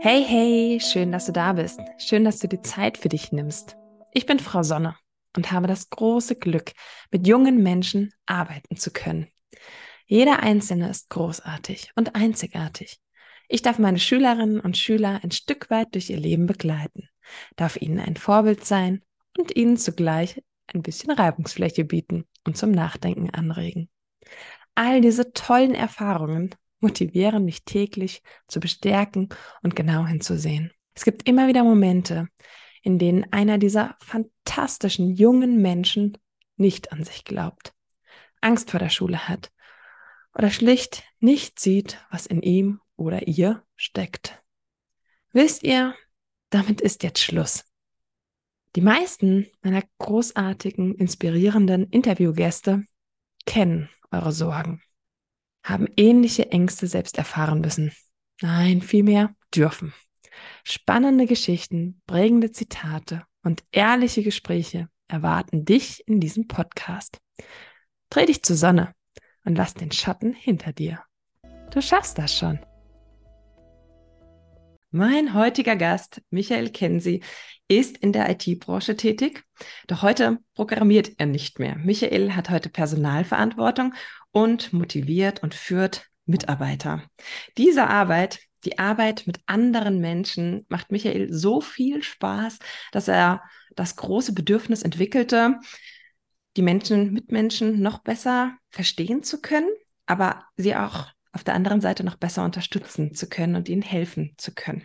Hey, hey, schön, dass du da bist. Schön, dass du die Zeit für dich nimmst. Ich bin Frau Sonne und habe das große Glück, mit jungen Menschen arbeiten zu können. Jeder Einzelne ist großartig und einzigartig. Ich darf meine Schülerinnen und Schüler ein Stück weit durch ihr Leben begleiten, darf ihnen ein Vorbild sein und ihnen zugleich ein bisschen Reibungsfläche bieten und zum Nachdenken anregen. All diese tollen Erfahrungen motivieren mich täglich zu bestärken und genau hinzusehen. Es gibt immer wieder Momente, in denen einer dieser fantastischen jungen Menschen nicht an sich glaubt, Angst vor der Schule hat oder schlicht nicht sieht, was in ihm oder ihr steckt. Wisst ihr, damit ist jetzt Schluss. Die meisten meiner großartigen, inspirierenden Interviewgäste kennen eure Sorgen, haben ähnliche Ängste selbst erfahren müssen. Nein, vielmehr dürfen. Spannende Geschichten, prägende Zitate und ehrliche Gespräche erwarten dich in diesem Podcast. Dreh dich zur Sonne und lass den Schatten hinter dir. Du schaffst das schon. Mein heutiger Gast, Michael Kensi, ist in der IT-Branche tätig, doch heute programmiert er nicht mehr. Michael hat heute Personalverantwortung und motiviert und führt Mitarbeiter. Diese Arbeit, die Arbeit mit anderen Menschen, macht Michael so viel Spaß, dass er das große Bedürfnis entwickelte, die Menschen, Mitmenschen noch besser verstehen zu können, aber sie auch auf der anderen Seite noch besser unterstützen zu können und ihnen helfen zu können.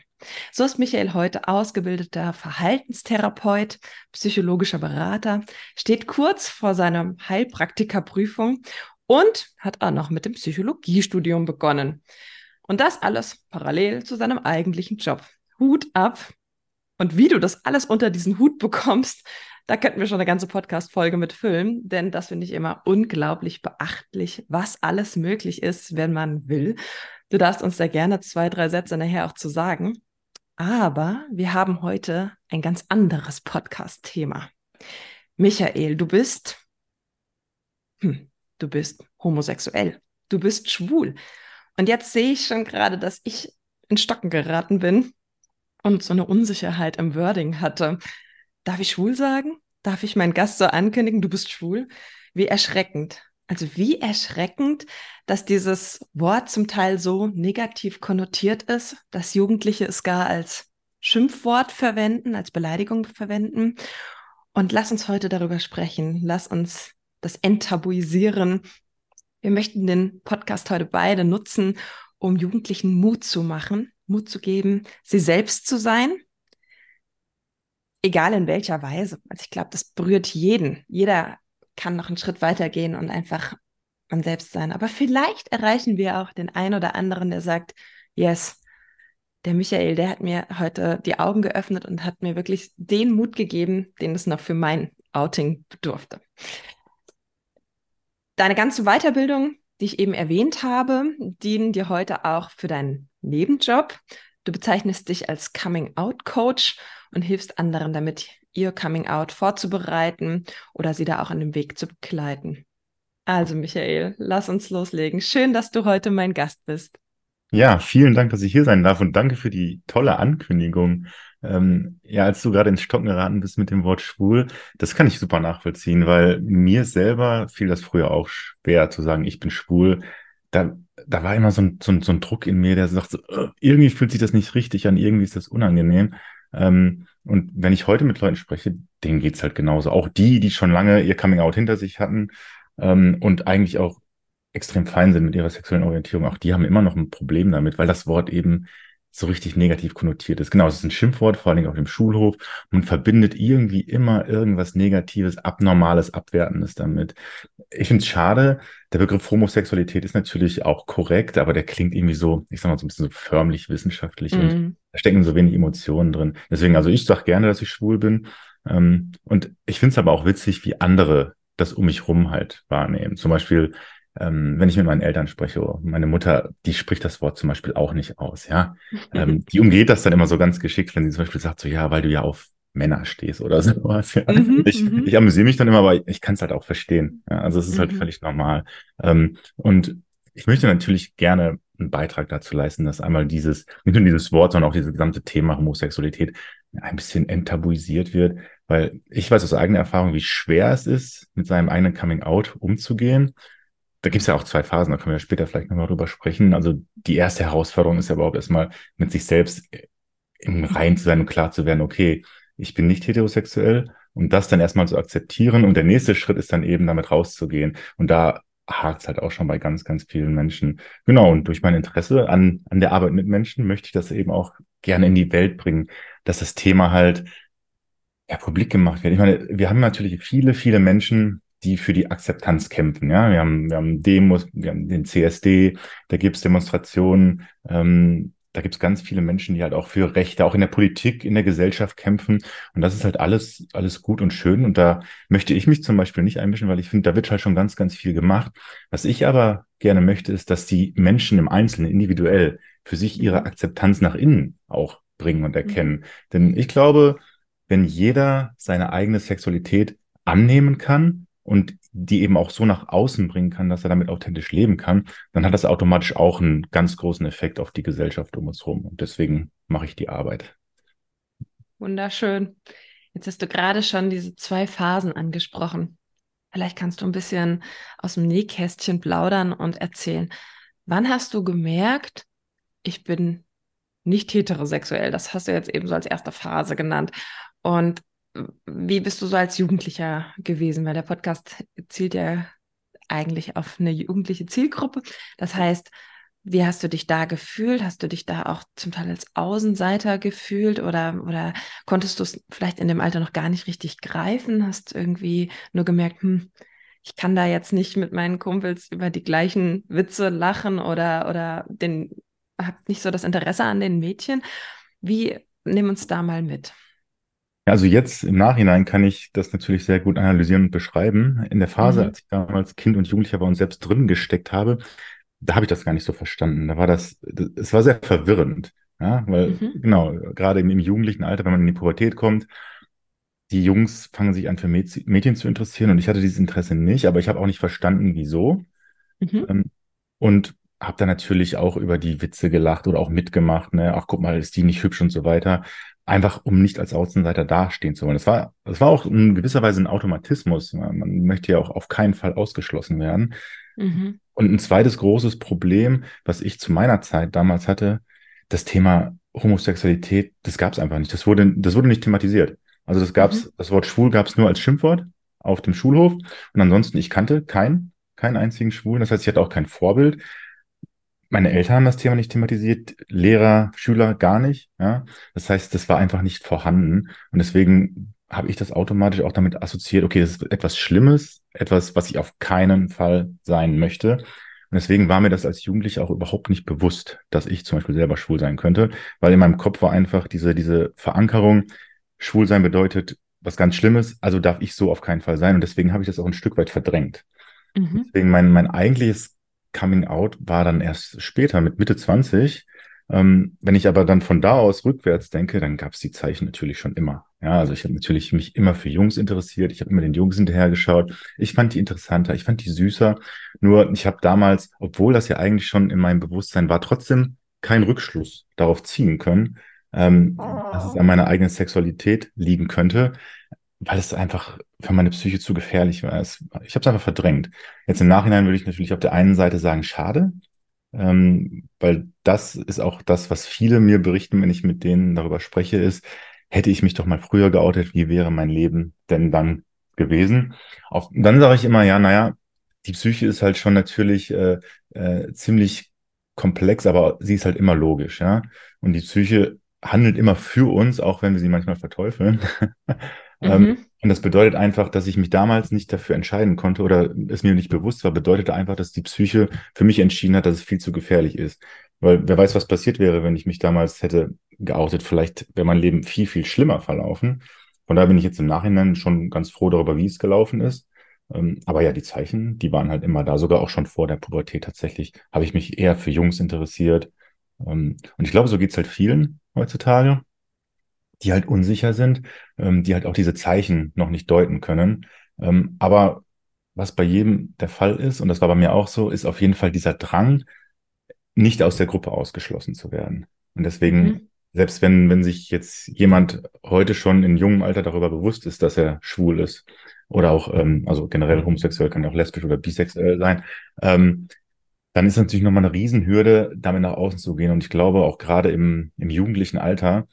So ist Michael heute ausgebildeter Verhaltenstherapeut, psychologischer Berater, steht kurz vor seiner Heilpraktikerprüfung und hat auch noch mit dem Psychologiestudium begonnen. Und das alles parallel zu seinem eigentlichen Job. Hut ab. Und wie du das alles unter diesen Hut bekommst, da könnten wir schon eine ganze Podcast-Folge mit füllen, denn das finde ich immer unglaublich beachtlich, was alles möglich ist, wenn man will. Du darfst uns da gerne zwei, drei Sätze nachher auch zu sagen. Aber wir haben heute ein ganz anderes Podcast-Thema. Michael, du bist, hm, du bist homosexuell. Du bist schwul. Und jetzt sehe ich schon gerade, dass ich in Stocken geraten bin und so eine Unsicherheit im Wording hatte. Darf ich schwul sagen? Darf ich meinen Gast so ankündigen, du bist schwul? Wie erschreckend. Also wie erschreckend, dass dieses Wort zum Teil so negativ konnotiert ist, dass Jugendliche es gar als Schimpfwort verwenden, als Beleidigung verwenden. Und lass uns heute darüber sprechen. Lass uns das enttabuisieren. Wir möchten den Podcast heute beide nutzen, um Jugendlichen Mut zu machen, Mut zu geben, sie selbst zu sein egal in welcher Weise. Also ich glaube, das berührt jeden. Jeder kann noch einen Schritt weitergehen und einfach man selbst sein. Aber vielleicht erreichen wir auch den einen oder anderen, der sagt, yes, der Michael, der hat mir heute die Augen geöffnet und hat mir wirklich den Mut gegeben, den es noch für mein Outing bedurfte. Deine ganze Weiterbildung, die ich eben erwähnt habe, dienen dir heute auch für deinen Nebenjob. Du bezeichnest dich als Coming-out-Coach und hilfst anderen damit, ihr Coming-out vorzubereiten oder sie da auch an dem Weg zu begleiten. Also Michael, lass uns loslegen. Schön, dass du heute mein Gast bist. Ja, vielen Dank, dass ich hier sein darf und danke für die tolle Ankündigung. Ähm, ja, als du gerade ins Stocken geraten bist mit dem Wort schwul, das kann ich super nachvollziehen, weil mir selber fiel das früher auch schwer zu sagen, ich bin schwul. Da, da war immer so ein, so, ein, so ein Druck in mir, der sagt, so, irgendwie fühlt sich das nicht richtig an, irgendwie ist das unangenehm. Ähm, und wenn ich heute mit Leuten spreche, denen geht's halt genauso. Auch die, die schon lange ihr Coming Out hinter sich hatten ähm, und eigentlich auch extrem fein sind mit ihrer sexuellen Orientierung, auch die haben immer noch ein Problem damit, weil das Wort eben so richtig negativ konnotiert ist. Genau, es ist ein Schimpfwort, vor allen Dingen auf dem Schulhof. Man verbindet irgendwie immer irgendwas Negatives, Abnormales, Abwertendes damit. Ich finde es schade. Der Begriff Homosexualität ist natürlich auch korrekt, aber der klingt irgendwie so, ich sag mal, so ein bisschen so förmlich wissenschaftlich mm. und mhm. da stecken so wenig Emotionen drin. Deswegen, also ich sage gerne, dass ich schwul bin. Ähm, und ich finde es aber auch witzig, wie andere das um mich rum halt wahrnehmen. Zum Beispiel ähm, wenn ich mit meinen Eltern spreche, meine Mutter, die spricht das Wort zum Beispiel auch nicht aus, ja. ähm, die umgeht das dann immer so ganz geschickt, wenn sie zum Beispiel sagt, so ja, weil du ja auf Männer stehst oder sowas. Ja. Mhm, ich, mhm. ich amüsiere mich dann immer, aber ich kann es halt auch verstehen. Ja. Also es ist halt mhm. völlig normal. Ähm, und ich möchte natürlich gerne einen Beitrag dazu leisten, dass einmal dieses, nicht nur dieses Wort, sondern auch dieses gesamte Thema Homosexualität ein bisschen enttabuisiert wird, weil ich weiß aus eigener Erfahrung, wie schwer es ist, mit seinem eigenen Coming Out umzugehen. Da gibt es ja auch zwei Phasen, da können wir später vielleicht nochmal drüber sprechen. Also die erste Herausforderung ist ja überhaupt erstmal mit sich selbst im Rein zu sein und klar zu werden, okay, ich bin nicht heterosexuell und das dann erstmal zu akzeptieren. Und der nächste Schritt ist dann eben damit rauszugehen. Und da hakt halt auch schon bei ganz, ganz vielen Menschen. Genau, und durch mein Interesse an, an der Arbeit mit Menschen möchte ich das eben auch gerne in die Welt bringen, dass das Thema halt ja, publik gemacht wird. Ich meine, wir haben natürlich viele, viele Menschen, die für die Akzeptanz kämpfen. Ja, wir haben, wir haben Demos, wir haben den CSD, da gibt es Demonstrationen, ähm, da gibt es ganz viele Menschen, die halt auch für Rechte, auch in der Politik, in der Gesellschaft kämpfen. Und das ist halt alles, alles gut und schön. Und da möchte ich mich zum Beispiel nicht einmischen, weil ich finde, da wird halt schon ganz, ganz viel gemacht. Was ich aber gerne möchte, ist, dass die Menschen im Einzelnen individuell für sich ihre Akzeptanz nach innen auch bringen und erkennen. Mhm. Denn ich glaube, wenn jeder seine eigene Sexualität annehmen kann und die eben auch so nach außen bringen kann, dass er damit authentisch leben kann, dann hat das automatisch auch einen ganz großen Effekt auf die Gesellschaft um uns herum. Und deswegen mache ich die Arbeit. Wunderschön. Jetzt hast du gerade schon diese zwei Phasen angesprochen. Vielleicht kannst du ein bisschen aus dem Nähkästchen plaudern und erzählen. Wann hast du gemerkt, ich bin nicht heterosexuell? Das hast du jetzt eben so als erste Phase genannt. Und wie bist du so als Jugendlicher gewesen? Weil der Podcast zielt ja eigentlich auf eine jugendliche Zielgruppe. Das heißt, wie hast du dich da gefühlt? Hast du dich da auch zum Teil als Außenseiter gefühlt oder, oder konntest du es vielleicht in dem Alter noch gar nicht richtig greifen? Hast irgendwie nur gemerkt, hm, ich kann da jetzt nicht mit meinen Kumpels über die gleichen Witze lachen oder, oder den, hab nicht so das Interesse an den Mädchen. Wie, nimm uns da mal mit. Also jetzt im Nachhinein kann ich das natürlich sehr gut analysieren und beschreiben. In der Phase, mhm. als ich damals Kind und Jugendlicher war und selbst drin gesteckt habe, da habe ich das gar nicht so verstanden. Da war das, es war sehr verwirrend. Ja, weil, mhm. genau, gerade im, im, jugendlichen Alter, wenn man in die Pubertät kommt, die Jungs fangen sich an für Mädchen zu interessieren und ich hatte dieses Interesse nicht, aber ich habe auch nicht verstanden, wieso. Mhm. Ähm, und habe dann natürlich auch über die Witze gelacht oder auch mitgemacht, ne, ach guck mal, ist die nicht hübsch und so weiter einfach um nicht als Außenseiter dastehen zu wollen. Das war, das war auch in gewisser Weise ein Automatismus. Man möchte ja auch auf keinen Fall ausgeschlossen werden. Mhm. Und ein zweites großes Problem, was ich zu meiner Zeit damals hatte, das Thema Homosexualität, das gab es einfach nicht. Das wurde, das wurde nicht thematisiert. Also das gab's, mhm. das Wort schwul gab es nur als Schimpfwort auf dem Schulhof. Und ansonsten, ich kannte keinen, keinen einzigen Schwulen. Das heißt, ich hatte auch kein Vorbild. Meine Eltern haben das Thema nicht thematisiert, Lehrer, Schüler gar nicht. Ja? Das heißt, das war einfach nicht vorhanden. Und deswegen habe ich das automatisch auch damit assoziiert, okay, das ist etwas Schlimmes, etwas, was ich auf keinen Fall sein möchte. Und deswegen war mir das als Jugendlicher auch überhaupt nicht bewusst, dass ich zum Beispiel selber schwul sein könnte, weil in meinem Kopf war einfach diese, diese Verankerung, schwul sein bedeutet was ganz Schlimmes, also darf ich so auf keinen Fall sein. Und deswegen habe ich das auch ein Stück weit verdrängt. Mhm. Deswegen mein, mein eigentliches Coming Out war dann erst später mit Mitte 20. Ähm, wenn ich aber dann von da aus rückwärts denke, dann gab es die Zeichen natürlich schon immer. Ja, also ich habe natürlich mich immer für Jungs interessiert. Ich habe immer den Jungs hinterhergeschaut. Ich fand die interessanter, ich fand die süßer. Nur ich habe damals, obwohl das ja eigentlich schon in meinem Bewusstsein war, trotzdem keinen Rückschluss darauf ziehen können, ähm, dass es an meiner eigenen Sexualität liegen könnte weil es einfach für meine Psyche zu gefährlich war. Es, ich habe es einfach verdrängt. Jetzt im Nachhinein würde ich natürlich auf der einen Seite sagen, schade, ähm, weil das ist auch das, was viele mir berichten, wenn ich mit denen darüber spreche, ist, hätte ich mich doch mal früher geoutet, wie wäre mein Leben denn dann gewesen? Auf, dann sage ich immer, ja, naja, die Psyche ist halt schon natürlich äh, äh, ziemlich komplex, aber sie ist halt immer logisch, ja. Und die Psyche handelt immer für uns, auch wenn wir sie manchmal verteufeln. Ähm, mhm. und das bedeutet einfach, dass ich mich damals nicht dafür entscheiden konnte oder es mir nicht bewusst war, bedeutete einfach, dass die Psyche für mich entschieden hat, dass es viel zu gefährlich ist. Weil wer weiß, was passiert wäre, wenn ich mich damals hätte geoutet. Vielleicht wäre mein Leben viel, viel schlimmer verlaufen. Von daher bin ich jetzt im Nachhinein schon ganz froh darüber, wie es gelaufen ist. Ähm, aber ja, die Zeichen, die waren halt immer da. Sogar auch schon vor der Pubertät tatsächlich habe ich mich eher für Jungs interessiert. Ähm, und ich glaube, so geht's halt vielen heutzutage die halt unsicher sind, ähm, die halt auch diese Zeichen noch nicht deuten können. Ähm, aber was bei jedem der Fall ist, und das war bei mir auch so, ist auf jeden Fall dieser Drang, nicht aus der Gruppe ausgeschlossen zu werden. Und deswegen, mhm. selbst wenn, wenn sich jetzt jemand heute schon in jungem Alter darüber bewusst ist, dass er schwul ist, oder auch, ähm, also generell homosexuell kann ja auch lesbisch oder bisexuell sein, ähm, dann ist natürlich nochmal eine Riesenhürde, damit nach außen zu gehen. Und ich glaube, auch gerade im, im jugendlichen Alter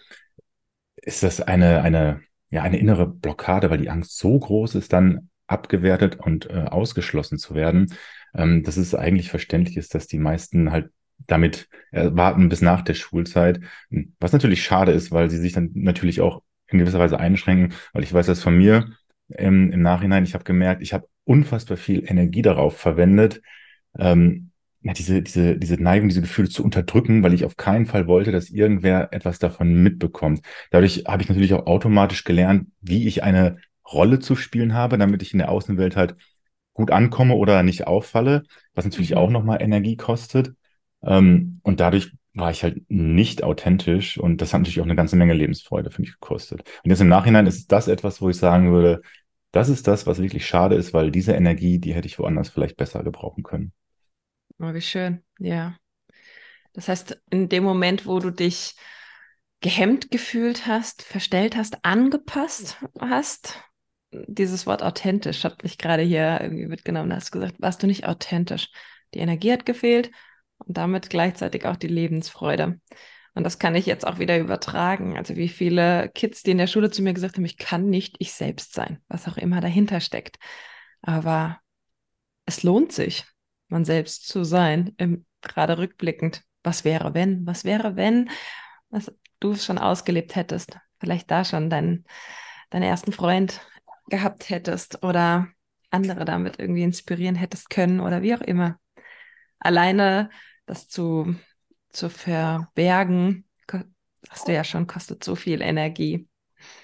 ist das eine, eine, ja, eine innere Blockade, weil die Angst so groß ist, dann abgewertet und äh, ausgeschlossen zu werden, ähm, dass es eigentlich verständlich ist, dass die meisten halt damit äh, warten bis nach der Schulzeit. Was natürlich schade ist, weil sie sich dann natürlich auch in gewisser Weise einschränken, weil ich weiß das von mir ähm, im Nachhinein, ich habe gemerkt, ich habe unfassbar viel Energie darauf verwendet, ähm, ja, diese, diese, diese Neigung, diese Gefühle zu unterdrücken, weil ich auf keinen Fall wollte, dass irgendwer etwas davon mitbekommt. Dadurch habe ich natürlich auch automatisch gelernt, wie ich eine Rolle zu spielen habe, damit ich in der Außenwelt halt gut ankomme oder nicht auffalle, was natürlich mhm. auch nochmal Energie kostet. Ähm, und dadurch war ich halt nicht authentisch und das hat natürlich auch eine ganze Menge Lebensfreude für mich gekostet. Und jetzt im Nachhinein ist das etwas, wo ich sagen würde, das ist das, was wirklich schade ist, weil diese Energie, die hätte ich woanders vielleicht besser gebrauchen können. Oh, wie schön, ja. Das heißt, in dem Moment, wo du dich gehemmt gefühlt hast, verstellt hast, angepasst hast, dieses Wort authentisch hat mich gerade hier irgendwie mitgenommen. Hast gesagt, warst du nicht authentisch. Die Energie hat gefehlt und damit gleichzeitig auch die Lebensfreude. Und das kann ich jetzt auch wieder übertragen. Also wie viele Kids, die in der Schule zu mir gesagt haben, ich kann nicht ich selbst sein, was auch immer dahinter steckt. Aber es lohnt sich, man selbst zu sein, im, gerade rückblickend. Was wäre, wenn? Was wäre, wenn was du schon ausgelebt hättest? Vielleicht da schon deinen, deinen ersten Freund gehabt hättest oder andere damit irgendwie inspirieren hättest können oder wie auch immer. Alleine das zu, zu verbergen, hast du ja schon, kostet so viel Energie.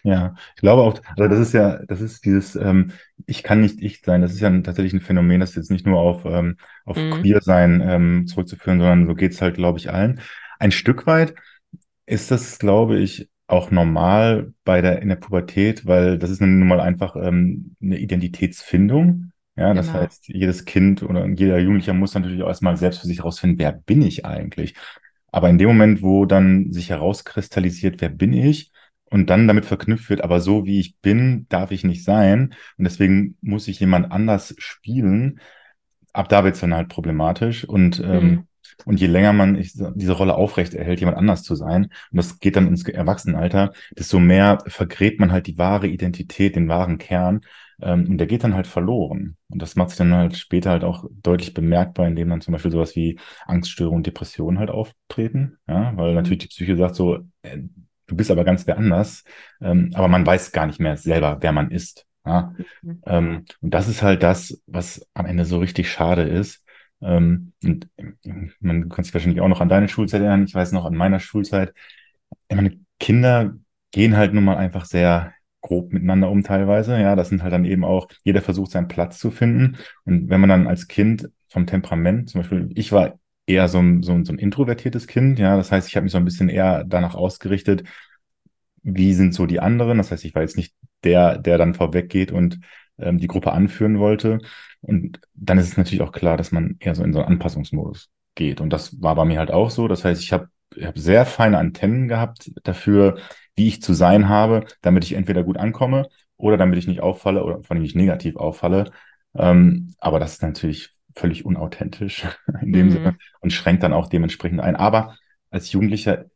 Ja, ich glaube auch, also das ist ja, das ist dieses, ähm, ich kann nicht ich sein, das ist ja tatsächlich ein Phänomen, das jetzt nicht nur auf, ähm, auf mhm. Queer-Sein ähm, zurückzuführen, sondern so geht es halt, glaube ich, allen. Ein Stück weit ist das, glaube ich, auch normal bei der in der Pubertät, weil das ist nun mal einfach ähm, eine Identitätsfindung. Ja, das genau. heißt, jedes Kind oder jeder Jugendlicher muss natürlich auch erstmal selbst für sich herausfinden, wer bin ich eigentlich? Aber in dem Moment, wo dann sich herauskristallisiert, wer bin ich, und dann damit verknüpft wird, aber so wie ich bin, darf ich nicht sein. Und deswegen muss ich jemand anders spielen. Ab da wird es dann halt problematisch. Und ähm, mhm. Und je länger man diese Rolle aufrecht erhält, jemand anders zu sein, und das geht dann ins Erwachsenenalter, desto mehr vergräbt man halt die wahre Identität, den wahren Kern. Ähm, und der geht dann halt verloren. Und das macht sich dann halt später halt auch deutlich bemerkbar, indem dann zum Beispiel sowas wie Angststörungen, Depressionen halt auftreten. Ja, weil mhm. natürlich die Psyche sagt so, äh, du bist aber ganz wer anders. Ähm, aber man weiß gar nicht mehr selber, wer man ist. Ja? Mhm. Ähm, und das ist halt das, was am Ende so richtig schade ist, ähm, und man kann sich wahrscheinlich auch noch an deine Schulzeit erinnern. Ich weiß noch an meiner Schulzeit. Meine Kinder gehen halt nun mal einfach sehr grob miteinander um teilweise. Ja, das sind halt dann eben auch, jeder versucht seinen Platz zu finden. Und wenn man dann als Kind vom Temperament, zum Beispiel, ich war eher so ein, so ein, so ein introvertiertes Kind. Ja, das heißt, ich habe mich so ein bisschen eher danach ausgerichtet, wie sind so die anderen. Das heißt, ich war jetzt nicht der, der dann vorweg geht und ähm, die Gruppe anführen wollte. Und dann ist es natürlich auch klar, dass man eher so in so einen Anpassungsmodus geht. Und das war bei mir halt auch so. Das heißt, ich habe ich hab sehr feine Antennen gehabt dafür, wie ich zu sein habe, damit ich entweder gut ankomme oder damit ich nicht auffalle oder vor allem nicht negativ auffalle. Ähm, aber das ist natürlich völlig unauthentisch in dem mhm. Sinne und schränkt dann auch dementsprechend ein. Aber als Jugendlicher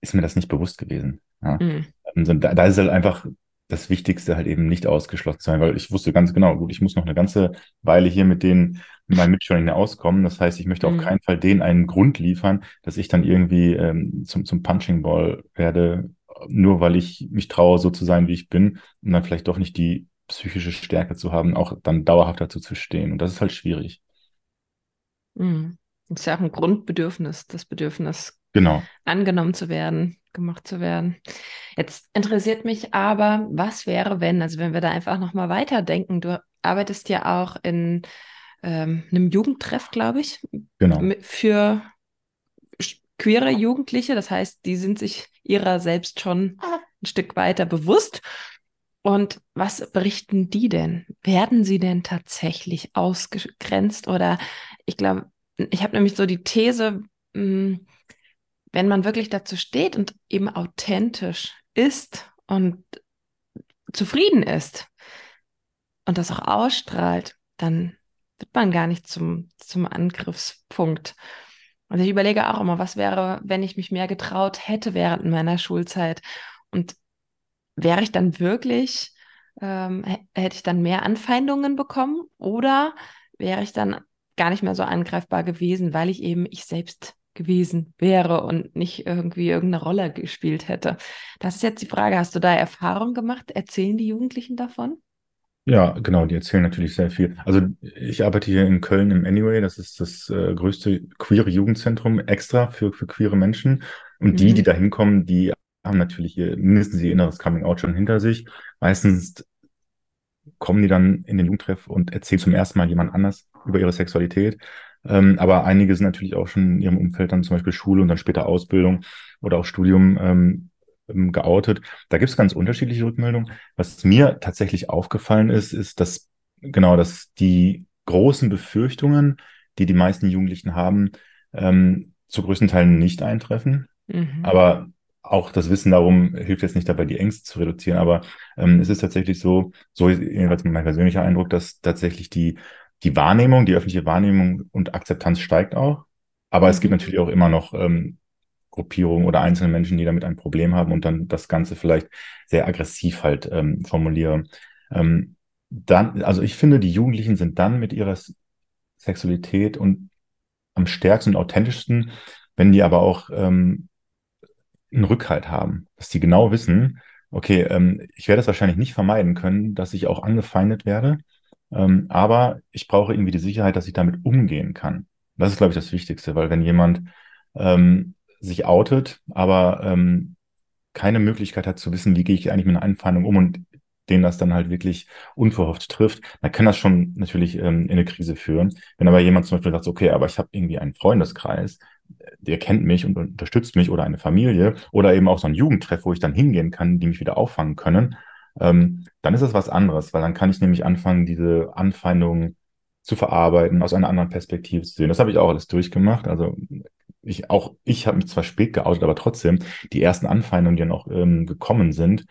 ist mir das nicht bewusst gewesen. Ja. Mhm. Also da, da ist halt einfach das Wichtigste halt eben nicht ausgeschlossen sein, weil ich wusste ganz genau, gut, ich muss noch eine ganze Weile hier mit den mit meinen Mitschülern auskommen. Das heißt, ich möchte mhm. auf keinen Fall denen einen Grund liefern, dass ich dann irgendwie ähm, zum, zum Punching Ball werde, nur weil ich mich traue, so zu sein, wie ich bin, und dann vielleicht doch nicht die psychische Stärke zu haben, auch dann dauerhaft dazu zu stehen. Und das ist halt schwierig. Mhm. Das ist ja auch ein Grundbedürfnis, das Bedürfnis, genau. angenommen zu werden, gemacht zu werden. Jetzt interessiert mich aber, was wäre, wenn, also wenn wir da einfach nochmal weiterdenken, du arbeitest ja auch in ähm, einem Jugendtreff, glaube ich, genau. für queere Jugendliche. Das heißt, die sind sich ihrer selbst schon ein Stück weiter bewusst. Und was berichten die denn? Werden sie denn tatsächlich ausgegrenzt? Oder ich glaube, ich habe nämlich so die These, mm, wenn man wirklich dazu steht und eben authentisch ist und zufrieden ist und das auch ausstrahlt, dann wird man gar nicht zum, zum Angriffspunkt. Also ich überlege auch immer, was wäre, wenn ich mich mehr getraut hätte während meiner Schulzeit und wäre ich dann wirklich, ähm, hätte ich dann mehr Anfeindungen bekommen oder wäre ich dann gar nicht mehr so angreifbar gewesen, weil ich eben ich selbst gewesen wäre und nicht irgendwie irgendeine Rolle gespielt hätte. Das ist jetzt die Frage, hast du da Erfahrung gemacht? Erzählen die Jugendlichen davon? Ja, genau, die erzählen natürlich sehr viel. Also ich arbeite hier in Köln im Anyway, das ist das äh, größte queere Jugendzentrum extra für, für queere Menschen. Und mhm. die, die da hinkommen, die haben natürlich ihr, mindestens ihr inneres Coming-out schon hinter sich. Meistens kommen die dann in den Jugendtreff und erzählen zum ersten Mal jemand anders über ihre Sexualität. Ähm, aber einige sind natürlich auch schon in ihrem Umfeld dann zum Beispiel Schule und dann später Ausbildung oder auch Studium ähm, ähm geoutet. Da gibt es ganz unterschiedliche Rückmeldungen. Was mir tatsächlich aufgefallen ist, ist, dass genau, dass die großen Befürchtungen, die die meisten Jugendlichen haben, ähm, zu größten Teilen nicht eintreffen. Mhm. Aber auch das Wissen darum hilft jetzt nicht dabei, die Ängste zu reduzieren, aber ähm, es ist tatsächlich so, so jedenfalls mein persönlicher Eindruck, dass tatsächlich die, die Wahrnehmung, die öffentliche Wahrnehmung und Akzeptanz steigt auch. Aber mhm. es gibt mhm. natürlich auch immer noch ähm, Gruppierungen oder einzelne Menschen, die damit ein Problem haben und dann das Ganze vielleicht sehr aggressiv halt ähm, formulieren. Ähm, dann, also ich finde, die Jugendlichen sind dann mit ihrer Sexualität und am stärksten und authentischsten, wenn die aber auch ähm, einen Rückhalt haben, dass die genau wissen, okay, ähm, ich werde es wahrscheinlich nicht vermeiden können, dass ich auch angefeindet werde, ähm, aber ich brauche irgendwie die Sicherheit, dass ich damit umgehen kann. Das ist, glaube ich, das Wichtigste, weil wenn jemand ähm, sich outet, aber ähm, keine Möglichkeit hat zu wissen, wie gehe ich eigentlich mit einer Anfeindung um und den das dann halt wirklich unverhofft trifft, dann kann das schon natürlich ähm, in eine Krise führen. Wenn aber jemand zum Beispiel sagt, okay, aber ich habe irgendwie einen Freundeskreis, der kennt mich und unterstützt mich oder eine Familie oder eben auch so ein Jugendtreff, wo ich dann hingehen kann, die mich wieder auffangen können, ähm, dann ist das was anderes, weil dann kann ich nämlich anfangen, diese Anfeindungen zu verarbeiten, aus einer anderen Perspektive zu sehen. Das habe ich auch alles durchgemacht. Also ich auch, ich habe mich zwar spät geoutet, aber trotzdem die ersten Anfeindungen, die dann auch ähm, gekommen sind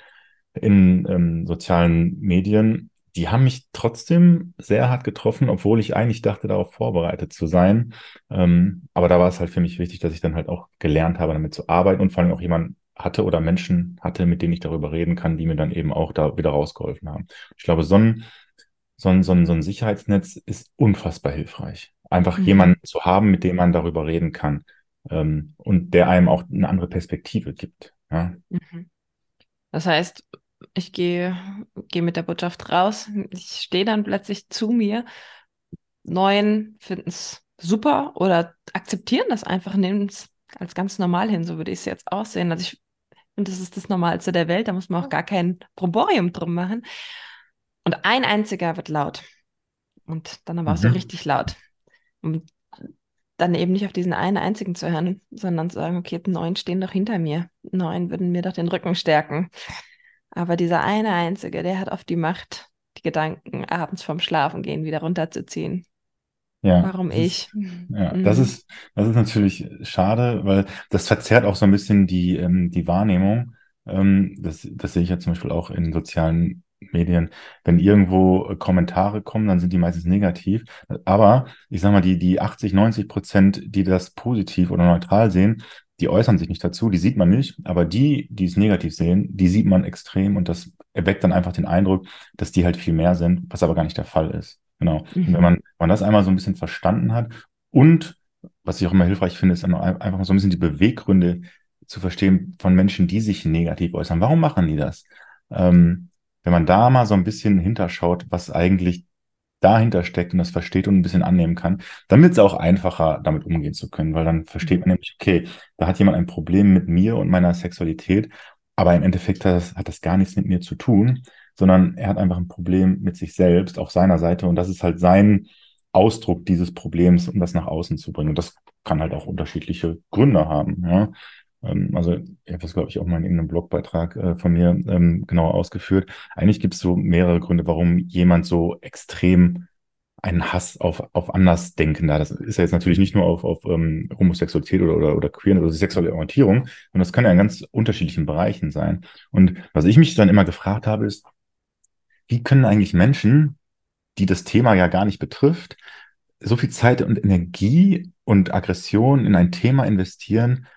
in ähm, sozialen Medien, die haben mich trotzdem sehr hart getroffen, obwohl ich eigentlich dachte, darauf vorbereitet zu sein. Ähm, aber da war es halt für mich wichtig, dass ich dann halt auch gelernt habe, damit zu arbeiten und vor allem auch jemanden hatte oder Menschen hatte, mit denen ich darüber reden kann, die mir dann eben auch da wieder rausgeholfen haben. Ich glaube, so ein, so ein, so ein, so ein Sicherheitsnetz ist unfassbar hilfreich. Einfach mhm. jemanden zu haben, mit dem man darüber reden kann ähm, und der einem auch eine andere Perspektive gibt. Ja. Mhm. Das heißt, ich gehe, gehe mit der Botschaft raus. Ich stehe dann plötzlich zu mir. Neuen finden es super oder akzeptieren das einfach, nehmen es als ganz normal hin. So würde ich es jetzt auch sehen. Also ich finde, das ist das Normalste der Welt. Da muss man auch gar kein Proborium drum machen. Und ein einziger wird laut. Und dann aber auch so mhm. richtig laut. Und dann eben nicht auf diesen einen einzigen zu hören, sondern zu sagen, okay, neun stehen doch hinter mir. Neun würden mir doch den Rücken stärken. Aber dieser eine Einzige, der hat oft die Macht, die Gedanken abends vorm Schlafengehen wieder runterzuziehen. Ja, Warum ich? Ja, mhm. das ist, das ist natürlich schade, weil das verzerrt auch so ein bisschen die, ähm, die Wahrnehmung. Ähm, das, das sehe ich ja zum Beispiel auch in sozialen Medien. Wenn irgendwo Kommentare kommen, dann sind die meistens negativ. Aber ich sag mal, die, die 80, 90 Prozent, die das positiv oder neutral sehen, die äußern sich nicht dazu, die sieht man nicht, aber die, die es negativ sehen, die sieht man extrem und das erweckt dann einfach den Eindruck, dass die halt viel mehr sind, was aber gar nicht der Fall ist. Genau. Mhm. Wenn man, wenn man das einmal so ein bisschen verstanden hat und was ich auch immer hilfreich finde, ist einfach so ein bisschen die Beweggründe zu verstehen von Menschen, die sich negativ äußern. Warum machen die das? Ähm, wenn man da mal so ein bisschen hinterschaut, was eigentlich dahinter steckt und das versteht und ein bisschen annehmen kann, wird es auch einfacher, damit umgehen zu können, weil dann versteht man nämlich, okay, da hat jemand ein Problem mit mir und meiner Sexualität, aber im Endeffekt hat das, hat das gar nichts mit mir zu tun, sondern er hat einfach ein Problem mit sich selbst auf seiner Seite und das ist halt sein Ausdruck dieses Problems, um das nach außen zu bringen. Und das kann halt auch unterschiedliche Gründe haben. Ja? Ähm, also ich habe das, glaube ich, auch mal in irgendeinem Blogbeitrag äh, von mir ähm, genauer ausgeführt. Eigentlich gibt es so mehrere Gründe, warum jemand so extrem einen Hass auf, auf Andersdenkender. Das ist ja jetzt natürlich nicht nur auf, auf ähm, Homosexualität oder, oder, oder Queer oder sexuelle Orientierung, sondern das kann ja in ganz unterschiedlichen Bereichen sein. Und was ich mich dann immer gefragt habe, ist, wie können eigentlich Menschen, die das Thema ja gar nicht betrifft, so viel Zeit und Energie und Aggression in ein Thema investieren,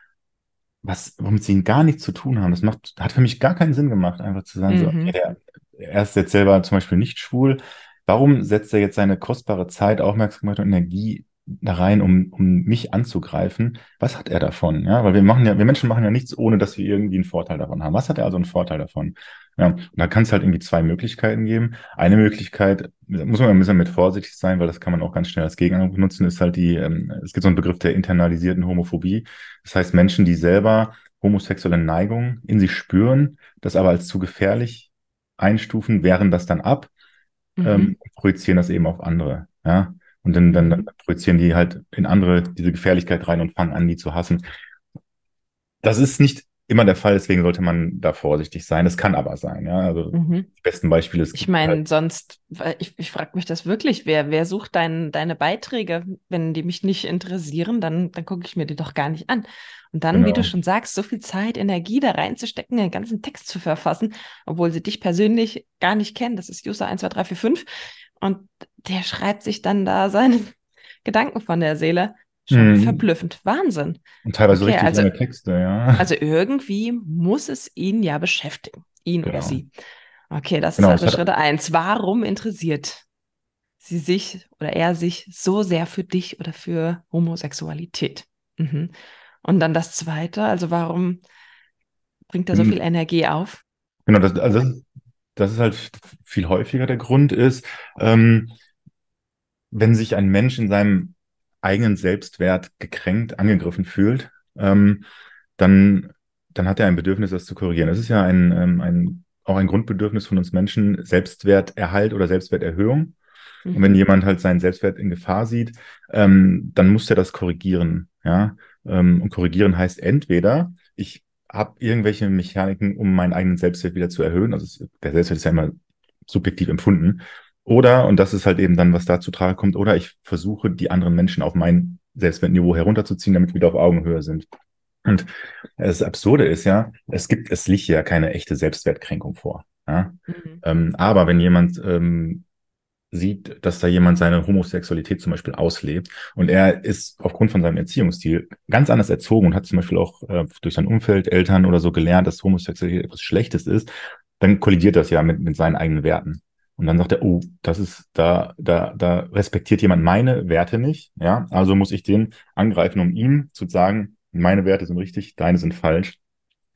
was, womit sie gar nichts zu tun haben. Das macht, hat für mich gar keinen Sinn gemacht, einfach zu sagen, mhm. so, okay, der, er ist jetzt selber zum Beispiel nicht schwul, Warum setzt er jetzt seine kostbare Zeit, Aufmerksamkeit und Energie da rein, um, um mich anzugreifen? Was hat er davon? Ja, weil wir machen ja, wir Menschen machen ja nichts, ohne dass wir irgendwie einen Vorteil davon haben. Was hat er also einen Vorteil davon? Ja, und da kann es halt irgendwie zwei Möglichkeiten geben. Eine Möglichkeit, muss man ein bisschen mit vorsichtig sein, weil das kann man auch ganz schnell als Gegenangriff benutzen, ist halt die, ähm, es gibt so einen Begriff der internalisierten Homophobie. Das heißt, Menschen, die selber homosexuelle Neigungen in sich spüren, das aber als zu gefährlich einstufen, wehren das dann ab mhm. ähm, projizieren das eben auf andere. Ja. Und dann, dann, dann projizieren die halt in andere diese Gefährlichkeit rein und fangen an, die zu hassen. Das ist nicht immer der Fall, deswegen sollte man da vorsichtig sein. Es kann aber sein, ja. Also mhm. die besten Beispiele ist. Ich meine, halt sonst, ich, ich frage mich das wirklich, wer, wer sucht dein, deine Beiträge? Wenn die mich nicht interessieren, dann, dann gucke ich mir die doch gar nicht an. Und dann, genau. wie du schon sagst, so viel Zeit, Energie da reinzustecken, den ganzen Text zu verfassen, obwohl sie dich persönlich gar nicht kennen. Das ist User 12345. Und der schreibt sich dann da seine Gedanken von der Seele. Schon mhm. verblüffend. Wahnsinn. Und teilweise okay, richtig also, lange Texte, ja. Also irgendwie muss es ihn ja beschäftigen. Ihn genau. oder sie. Okay, das genau, ist also Schritt eins. Warum interessiert sie sich oder er sich so sehr für dich oder für Homosexualität? Mhm. Und dann das zweite, also warum bringt er so mhm. viel Energie auf? Genau, das, also das, das ist halt viel häufiger der Grund ist, ähm, wenn sich ein Mensch in seinem eigenen Selbstwert gekränkt, angegriffen fühlt, ähm, dann, dann hat er ein Bedürfnis, das zu korrigieren. Das ist ja ein, ähm, ein, auch ein Grundbedürfnis von uns Menschen, Selbstwerterhalt oder Selbstwerterhöhung. Mhm. Und wenn jemand halt seinen Selbstwert in Gefahr sieht, ähm, dann muss er das korrigieren. Ja? Ähm, und korrigieren heißt entweder, ich habe irgendwelche Mechaniken, um meinen eigenen Selbstwert wieder zu erhöhen. Also es, der Selbstwert ist ja immer subjektiv empfunden. Oder, und das ist halt eben dann, was dazu trage kommt, oder ich versuche, die anderen Menschen auf mein Selbstwertniveau herunterzuziehen, damit wir wieder auf Augenhöhe sind. Und das Absurde ist ja, es gibt, es liegt ja keine echte Selbstwertkränkung vor. Ja? Mhm. Ähm, aber wenn jemand ähm, sieht, dass da jemand seine Homosexualität zum Beispiel auslebt und er ist aufgrund von seinem Erziehungsstil ganz anders erzogen und hat zum Beispiel auch äh, durch sein Umfeld, Eltern oder so gelernt, dass Homosexualität etwas Schlechtes ist, dann kollidiert das ja mit, mit seinen eigenen Werten. Und dann sagt er, oh, das ist, da, da, da respektiert jemand meine Werte nicht, ja, also muss ich den angreifen, um ihm zu sagen, meine Werte sind richtig, deine sind falsch.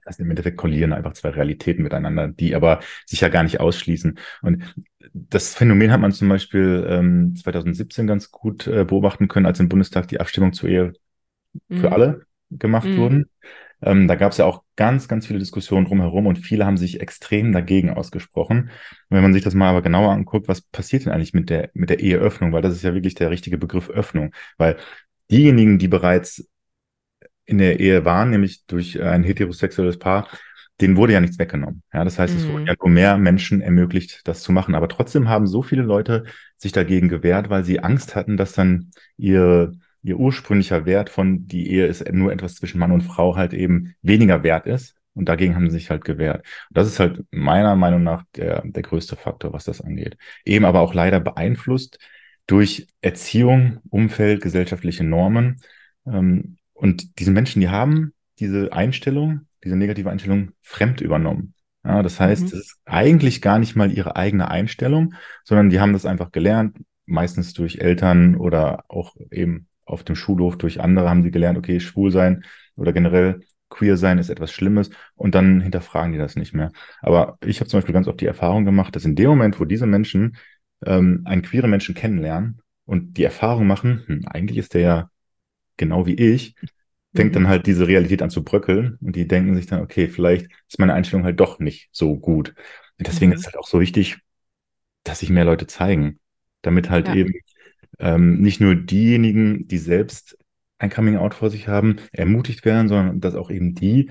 Das im Endeffekt kollieren einfach zwei Realitäten miteinander, die aber sich ja gar nicht ausschließen. Und das Phänomen hat man zum Beispiel ähm, 2017 ganz gut äh, beobachten können, als im Bundestag die Abstimmung zur Ehe mhm. für alle gemacht mhm. wurden. Ähm, da gab es ja auch ganz, ganz viele Diskussionen drumherum und viele haben sich extrem dagegen ausgesprochen. Und wenn man sich das mal aber genauer anguckt, was passiert denn eigentlich mit der, mit der Eheöffnung? Weil das ist ja wirklich der richtige Begriff Öffnung. Weil diejenigen, die bereits in der Ehe waren, nämlich durch ein heterosexuelles Paar, denen wurde ja nichts weggenommen. Ja, das heißt, mhm. es wurden ja nur mehr Menschen ermöglicht, das zu machen. Aber trotzdem haben so viele Leute sich dagegen gewehrt, weil sie Angst hatten, dass dann ihre ihr ursprünglicher Wert von die Ehe ist nur etwas zwischen Mann und Frau halt eben weniger wert ist. Und dagegen haben sie sich halt gewehrt. Und das ist halt meiner Meinung nach der, der größte Faktor, was das angeht. Eben aber auch leider beeinflusst durch Erziehung, Umfeld, gesellschaftliche Normen. Ähm, und diese Menschen, die haben diese Einstellung, diese negative Einstellung fremd übernommen. Ja, das heißt, mhm. es ist eigentlich gar nicht mal ihre eigene Einstellung, sondern die haben das einfach gelernt, meistens durch Eltern oder auch eben auf dem Schulhof durch andere haben sie gelernt, okay, schwul sein oder generell queer sein ist etwas Schlimmes und dann hinterfragen die das nicht mehr. Aber ich habe zum Beispiel ganz oft die Erfahrung gemacht, dass in dem Moment, wo diese Menschen ähm, einen queeren Menschen kennenlernen und die Erfahrung machen, hm, eigentlich ist der ja genau wie ich, fängt mhm. dann halt diese Realität an zu bröckeln und die denken sich dann, okay, vielleicht ist meine Einstellung halt doch nicht so gut. Und deswegen mhm. ist es halt auch so wichtig, dass sich mehr Leute zeigen, damit halt ja. eben ähm, nicht nur diejenigen, die selbst ein Coming-out vor sich haben, ermutigt werden, sondern dass auch eben die,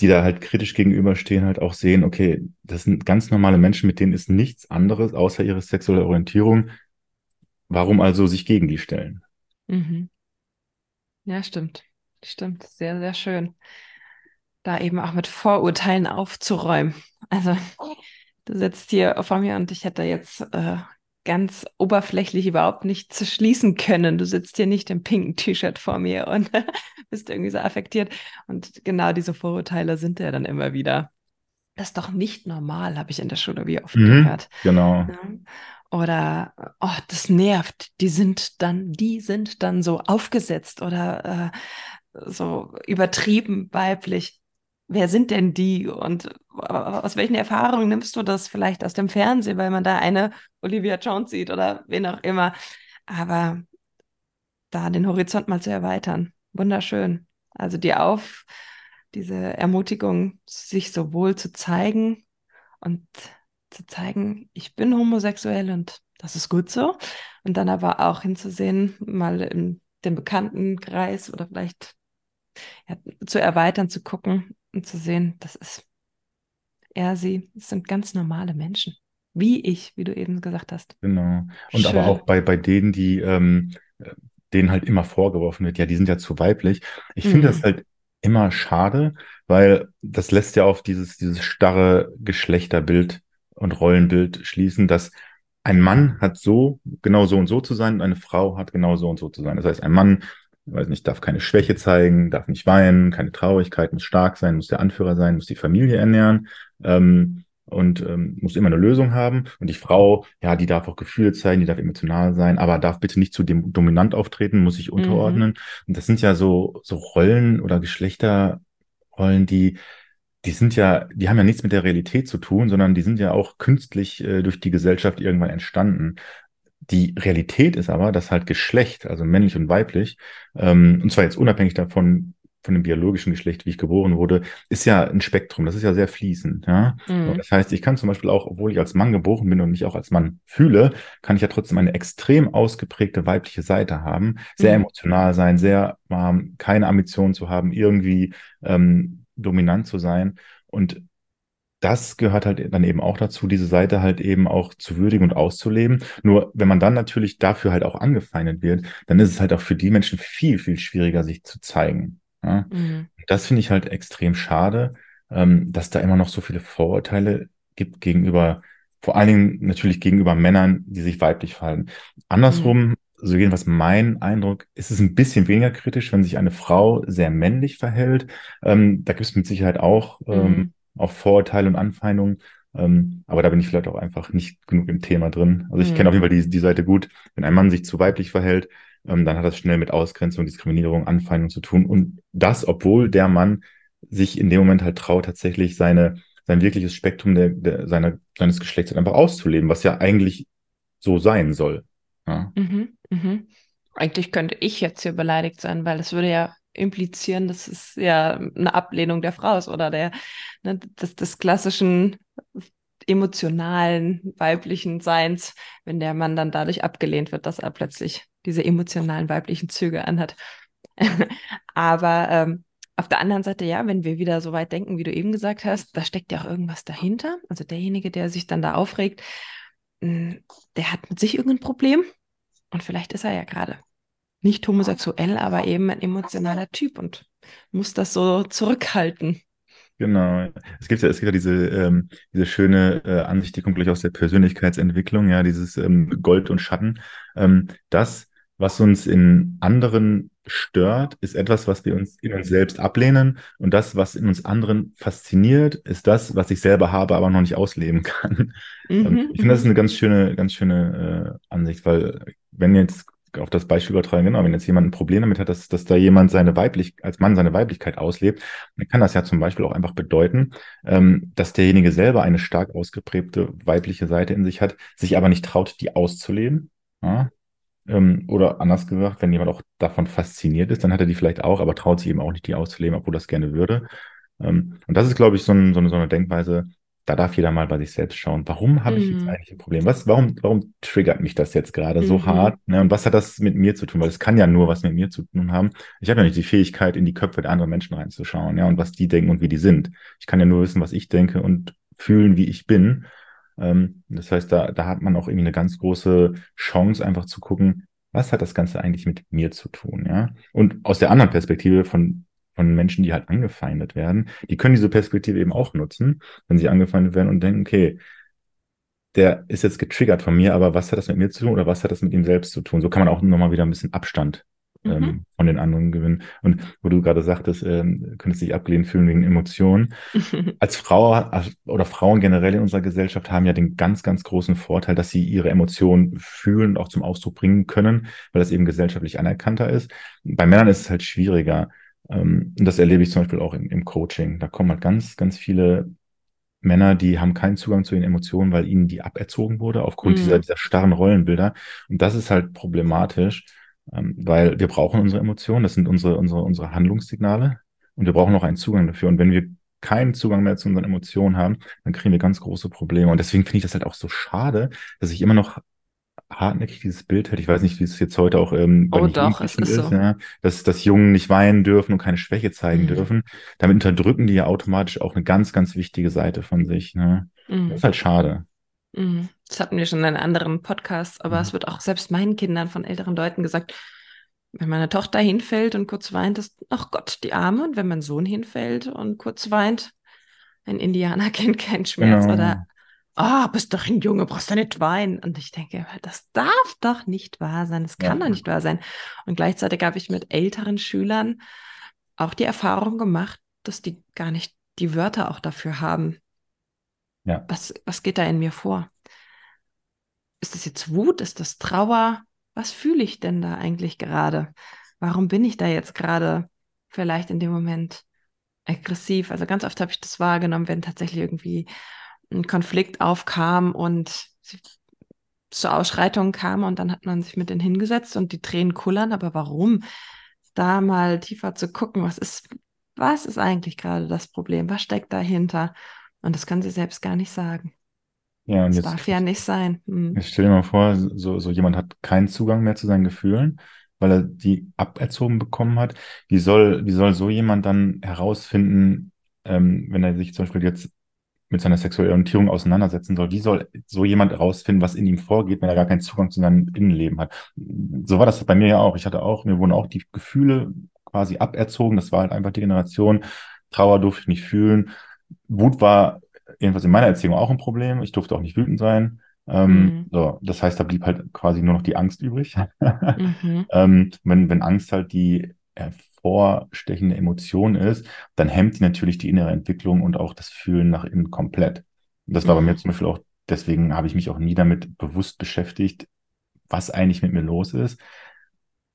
die da halt kritisch gegenüberstehen, halt auch sehen, okay, das sind ganz normale Menschen, mit denen ist nichts anderes außer ihre sexuelle Orientierung warum also sich gegen die stellen? Mhm. Ja, stimmt. Stimmt. Sehr, sehr schön. Da eben auch mit Vorurteilen aufzuräumen. Also, du sitzt hier vor mir und ich hätte jetzt äh, ganz oberflächlich überhaupt nicht zu schließen können. Du sitzt hier nicht im pinken T-Shirt vor mir und bist irgendwie so affektiert. Und genau diese Vorurteile sind ja dann immer wieder. Das ist doch nicht normal, habe ich in der Schule wie oft Mhm, gehört. genau. Ja. Oder, oh, das nervt. Die sind dann, die sind dann so aufgesetzt oder äh, so übertrieben weiblich. Wer sind denn die und äh, aus welchen Erfahrungen nimmst du das vielleicht aus dem Fernsehen, weil man da eine Olivia Jones sieht oder wen auch immer. Aber da den Horizont mal zu erweitern, wunderschön. Also die Auf, diese Ermutigung, sich sowohl zu zeigen und zu zeigen, ich bin homosexuell und das ist gut so. Und dann aber auch hinzusehen, mal in den Bekanntenkreis oder vielleicht ja, zu erweitern, zu gucken und zu sehen, das ist er, sie, es sind ganz normale Menschen. Wie ich, wie du eben gesagt hast. Genau. Und aber Schön. auch bei, bei denen, die, ähm, äh, denen halt immer vorgeworfen wird, ja, die sind ja zu weiblich. Ich finde das Mhm. halt immer schade, weil das lässt ja auf dieses, dieses starre Geschlechterbild und Rollenbild schließen, dass ein Mann hat so, genau so und so zu sein und eine Frau hat genau so und so zu sein. Das heißt, ein Mann, weiß nicht, darf keine Schwäche zeigen, darf nicht weinen, keine Traurigkeit, muss stark sein, muss der Anführer sein, muss die Familie ernähren. Ähm, und ähm, muss immer eine Lösung haben. Und die Frau, ja, die darf auch Gefühle zeigen, die darf emotional sein, aber darf bitte nicht zu dem dominant auftreten, muss sich Mhm. unterordnen. Und das sind ja so, so Rollen oder Geschlechterrollen, die, die sind ja, die haben ja nichts mit der Realität zu tun, sondern die sind ja auch künstlich äh, durch die Gesellschaft irgendwann entstanden. Die Realität ist aber, dass halt Geschlecht, also männlich und weiblich, ähm, und zwar jetzt unabhängig davon, von dem biologischen Geschlecht, wie ich geboren wurde, ist ja ein Spektrum. Das ist ja sehr fließend. Ja? Mhm. das heißt, ich kann zum Beispiel auch, obwohl ich als Mann geboren bin und mich auch als Mann fühle, kann ich ja trotzdem eine extrem ausgeprägte weibliche Seite haben, sehr Mhm. emotional sein, sehr ähm, keine Ambition zu haben, irgendwie ähm, dominant zu sein. Und das gehört halt dann eben auch dazu, diese Seite halt eben auch zu würdigen und auszuleben. Nur wenn man dann natürlich dafür halt auch angefeindet wird, dann ist es halt auch für die Menschen viel, viel schwieriger, sich zu zeigen. Ja? Mhm. Das finde ich halt extrem schade, ähm, dass da immer noch so viele Vorurteile gibt gegenüber, vor allen Dingen natürlich gegenüber Männern, die sich weiblich verhalten. Andersrum, so jedenfalls mein Eindruck, ist es ein bisschen weniger kritisch, wenn sich eine Frau sehr männlich verhält. Ähm, da gibt es mit Sicherheit auch ähm, Mhm. Auch Vorurteile und Anfeindungen. Ähm, aber da bin ich vielleicht auch einfach nicht genug im Thema drin. Also ich kenne auf jeden Fall die, die Seite gut. Wenn ein Mann sich zu weiblich verhält, ähm, dann hat das schnell mit Ausgrenzung, Diskriminierung, Anfeindung zu tun. Und das, obwohl der Mann sich in dem Moment halt traut, tatsächlich seine, sein wirkliches Spektrum der, der, seiner, seines Geschlechts halt einfach auszuleben, was ja eigentlich so sein soll. Ja, Mhm. Mhm. Eigentlich könnte ich jetzt hier beleidigt sein, weil es würde ja implizieren, dass es ja eine Ablehnung der Frau ist oder der, ne, des, des klassischen emotionalen weiblichen Seins, wenn der Mann dann dadurch abgelehnt wird, dass er plötzlich diese emotionalen weiblichen Züge anhat. Aber ähm, auf der anderen Seite, ja, wenn wir wieder so weit denken, wie du eben gesagt hast, da steckt ja auch irgendwas dahinter. Also derjenige, der sich dann da aufregt, mh, der hat mit sich irgendein Problem und vielleicht ist er ja gerade nicht homosexuell, aber eben ein emotionaler Typ und muss das so zurückhalten. genau. Es gibt ja, es gibt ja diese, ähm, diese schöne äh, Ansicht, die kommt gleich aus der Persönlichkeitsentwicklung, ja, dieses ähm, Gold und Schatten. Ähm, das, was uns in anderen stört, ist etwas, was wir uns in uns selbst ablehnen. Und das, was in uns anderen fasziniert, ist das, was ich selber habe, aber noch nicht ausleben kann. Ähm, Mhm, ich finde, das ist mhm, eine ganz schöne, ganz schöne äh, Ansicht, weil wenn jetzt auf das Beispiel übertragen, genau, wenn jetzt jemand ein Problem damit hat, dass, dass da jemand seine weiblich, als Mann seine Weiblichkeit auslebt, dann kann das ja zum Beispiel auch einfach bedeuten, ähm, dass derjenige selber eine stark ausgeprägte weibliche Seite in sich hat, sich aber nicht traut, die auszuleben. Ja? Ähm, oder anders gesagt, wenn jemand auch davon fasziniert ist, dann hat er die vielleicht auch, aber traut sich eben auch nicht, die auszuleben, obwohl das gerne würde. Ähm, und das ist, glaube ich, so, ein, so, eine, so eine Denkweise, da darf jeder mal bei sich selbst schauen. Warum habe ich jetzt mhm, eigentlich ein Problem? Was, warum, warum triggert mich das jetzt gerade so mhm, hart? Ne? Und was hat das mit mir zu tun? Weil es kann ja nur was mit mir zu tun haben. Ich habe ja nicht die Fähigkeit, in die Köpfe der anderen Menschen reinzuschauen, ja, und was die denken und wie die sind. Ich kann ja nur wissen, was ich denke und fühlen, wie ich bin. Ähm, das heißt, da, da hat man auch irgendwie eine ganz große Chance, einfach zu gucken, was hat das Ganze eigentlich mit mir zu tun, ja? Und aus der anderen Perspektive von, von Menschen, die halt angefeindet werden, die können diese Perspektive eben auch nutzen, wenn sie angefeindet werden und denken, okay, der ist jetzt getriggert von mir, aber was hat das mit mir zu tun oder was hat das mit ihm selbst zu tun? So kann man auch nochmal wieder ein bisschen Abstand ähm, mhm. von den anderen gewinnen. Und wo du gerade sagtest, ähm, könntest dich abgelehnt fühlen wegen Emotionen. Als Frau oder Frauen generell in unserer Gesellschaft haben ja den ganz, ganz großen Vorteil, dass sie ihre Emotionen fühlen und auch zum Ausdruck bringen können, weil das eben gesellschaftlich anerkannter ist. Bei Männern ist es halt schwieriger. Ähm, und das erlebe ich zum Beispiel auch im, im Coaching. Da kommen halt ganz, ganz viele Männer, die haben keinen Zugang zu den Emotionen, weil ihnen die aberzogen wurde aufgrund mhm. dieser, dieser starren Rollenbilder. Und das ist halt problematisch, ähm, weil wir brauchen unsere Emotionen. Das sind unsere, unsere, unsere Handlungssignale. Und wir brauchen auch einen Zugang dafür. Und wenn wir keinen Zugang mehr zu unseren Emotionen haben, dann kriegen wir ganz große Probleme. Und deswegen finde ich das halt auch so schade, dass ich immer noch hartnäckig dieses Bild hätte. Ich weiß nicht, wie es jetzt heute auch ähm, bei oh, doch, es ist, so. ja, dass, dass Jungen nicht weinen dürfen und keine Schwäche zeigen mhm. dürfen. Damit unterdrücken die ja automatisch auch eine ganz, ganz wichtige Seite von sich. Ne? Mhm. Das ist halt schade. Mhm. Das hatten wir schon in einem anderen Podcast, aber es wird auch selbst meinen Kindern von älteren Leuten gesagt, wenn meine Tochter hinfällt und kurz weint, ist, ach Gott, die Arme. Und wenn mein Sohn hinfällt und kurz weint, ein Indianer kennt keinen Schmerz genau. oder ah, oh, bist doch ein Junge, brauchst du nicht weinen. Und ich denke, das darf doch nicht wahr sein, das kann ja. doch nicht wahr sein. Und gleichzeitig habe ich mit älteren Schülern auch die Erfahrung gemacht, dass die gar nicht die Wörter auch dafür haben. Ja. Was, was geht da in mir vor? Ist das jetzt Wut? Ist das Trauer? Was fühle ich denn da eigentlich gerade? Warum bin ich da jetzt gerade vielleicht in dem Moment aggressiv? Also ganz oft habe ich das wahrgenommen, wenn tatsächlich irgendwie ein Konflikt aufkam und zur Ausschreitung kam und dann hat man sich mit denen hingesetzt und die Tränen kullern. Aber warum? Da mal tiefer zu gucken, was ist, was ist eigentlich gerade das Problem? Was steckt dahinter? Und das können sie selbst gar nicht sagen. Ja, und das jetzt, darf ja nicht sein. Hm. Jetzt stell dir mal vor, so, so jemand hat keinen Zugang mehr zu seinen Gefühlen, weil er die aberzogen bekommen hat. Wie soll, wie soll so jemand dann herausfinden, ähm, wenn er sich zum Beispiel jetzt mit seiner sexuellen Orientierung auseinandersetzen soll. Wie soll so jemand herausfinden, was in ihm vorgeht, wenn er gar keinen Zugang zu seinem Innenleben hat? So war das bei mir ja auch. Ich hatte auch, mir wurden auch die Gefühle quasi aberzogen. Das war halt einfach die Generation. Trauer durfte ich nicht fühlen. Wut war jedenfalls in meiner Erziehung auch ein Problem. Ich durfte auch nicht wütend sein. Ähm, mhm. so, das heißt, da blieb halt quasi nur noch die Angst übrig. mhm. ähm, wenn, wenn Angst halt die hervorstechende Emotion ist, dann hemmt die natürlich die innere Entwicklung und auch das Fühlen nach innen komplett. Und das war bei mir mhm. zum Beispiel auch, deswegen habe ich mich auch nie damit bewusst beschäftigt, was eigentlich mit mir los ist.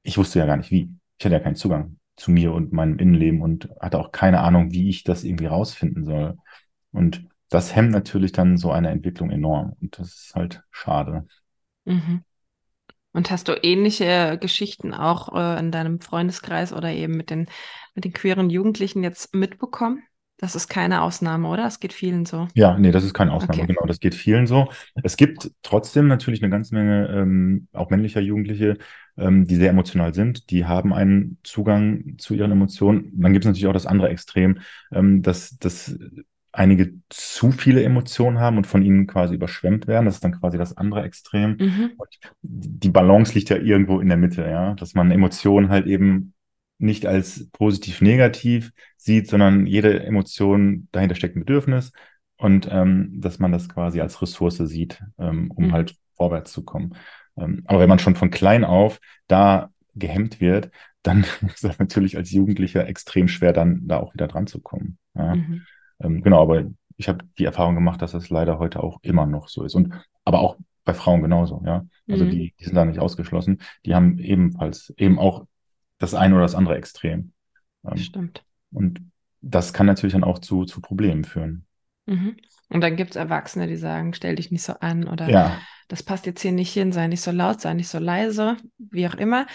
Ich wusste ja gar nicht wie. Ich hatte ja keinen Zugang zu mir und meinem Innenleben und hatte auch keine Ahnung, wie ich das irgendwie rausfinden soll. Und das hemmt natürlich dann so eine Entwicklung enorm. Und das ist halt schade. Mhm. Und hast du ähnliche Geschichten auch äh, in deinem Freundeskreis oder eben mit den, mit den queeren Jugendlichen jetzt mitbekommen? Das ist keine Ausnahme, oder? Das geht vielen so. Ja, nee, das ist keine Ausnahme, okay. genau. Das geht vielen so. Es gibt trotzdem natürlich eine ganze Menge ähm, auch männlicher Jugendliche, ähm, die sehr emotional sind. Die haben einen Zugang zu ihren Emotionen. Dann gibt es natürlich auch das andere Extrem, ähm, dass, dass einige zu viele Emotionen haben und von ihnen quasi überschwemmt werden. Das ist dann quasi das andere Extrem. Mhm. die Balance liegt ja irgendwo in der Mitte, ja, dass man Emotionen halt eben nicht als positiv-negativ sieht, sondern jede Emotion dahinter steckt ein Bedürfnis und ähm, dass man das quasi als Ressource sieht, ähm, um mhm. halt vorwärts zu kommen. Ähm, aber wenn man schon von klein auf da gehemmt wird, dann ist das natürlich als Jugendlicher extrem schwer, dann da auch wieder dran zu kommen. Ja. Mhm. Ähm, genau, aber ich habe die Erfahrung gemacht, dass das leider heute auch immer noch so ist. Und aber auch bei Frauen genauso, ja. Also mhm. die, die sind da nicht ausgeschlossen. Die haben ebenfalls eben auch das eine oder das andere Extrem. Ähm, Stimmt. Und das kann natürlich dann auch zu, zu Problemen führen. Mhm. Und dann gibt es Erwachsene, die sagen, stell dich nicht so an oder ja. das passt jetzt hier nicht hin, sei nicht so laut, sei nicht so leise, wie auch immer.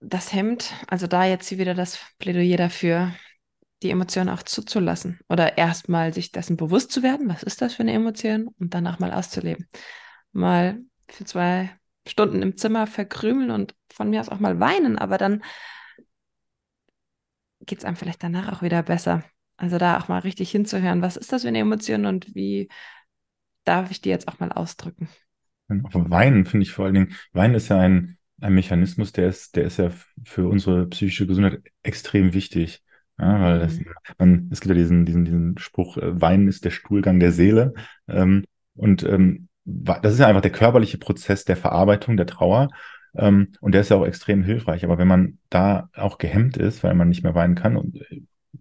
Das hemmt, also da jetzt hier wieder das Plädoyer dafür, die Emotion auch zuzulassen oder erstmal sich dessen bewusst zu werden, was ist das für eine Emotion und danach mal auszuleben. Mal für zwei Stunden im Zimmer verkrümeln und von mir aus auch mal weinen, aber dann geht es einem vielleicht danach auch wieder besser. Also da auch mal richtig hinzuhören, was ist das für eine Emotion und wie darf ich die jetzt auch mal ausdrücken? Weinen finde ich vor allen Dingen, Weinen ist ja ein, ein Mechanismus, der ist, der ist ja für unsere psychische Gesundheit extrem wichtig. Ja, weil das, mhm. man, es gibt ja diesen, diesen, diesen Spruch, äh, Weinen ist der Stuhlgang der Seele. Ähm, und ähm, das ist ja einfach der körperliche Prozess der Verarbeitung der Trauer. Ähm, und der ist ja auch extrem hilfreich. Aber wenn man da auch gehemmt ist, weil man nicht mehr weinen kann, und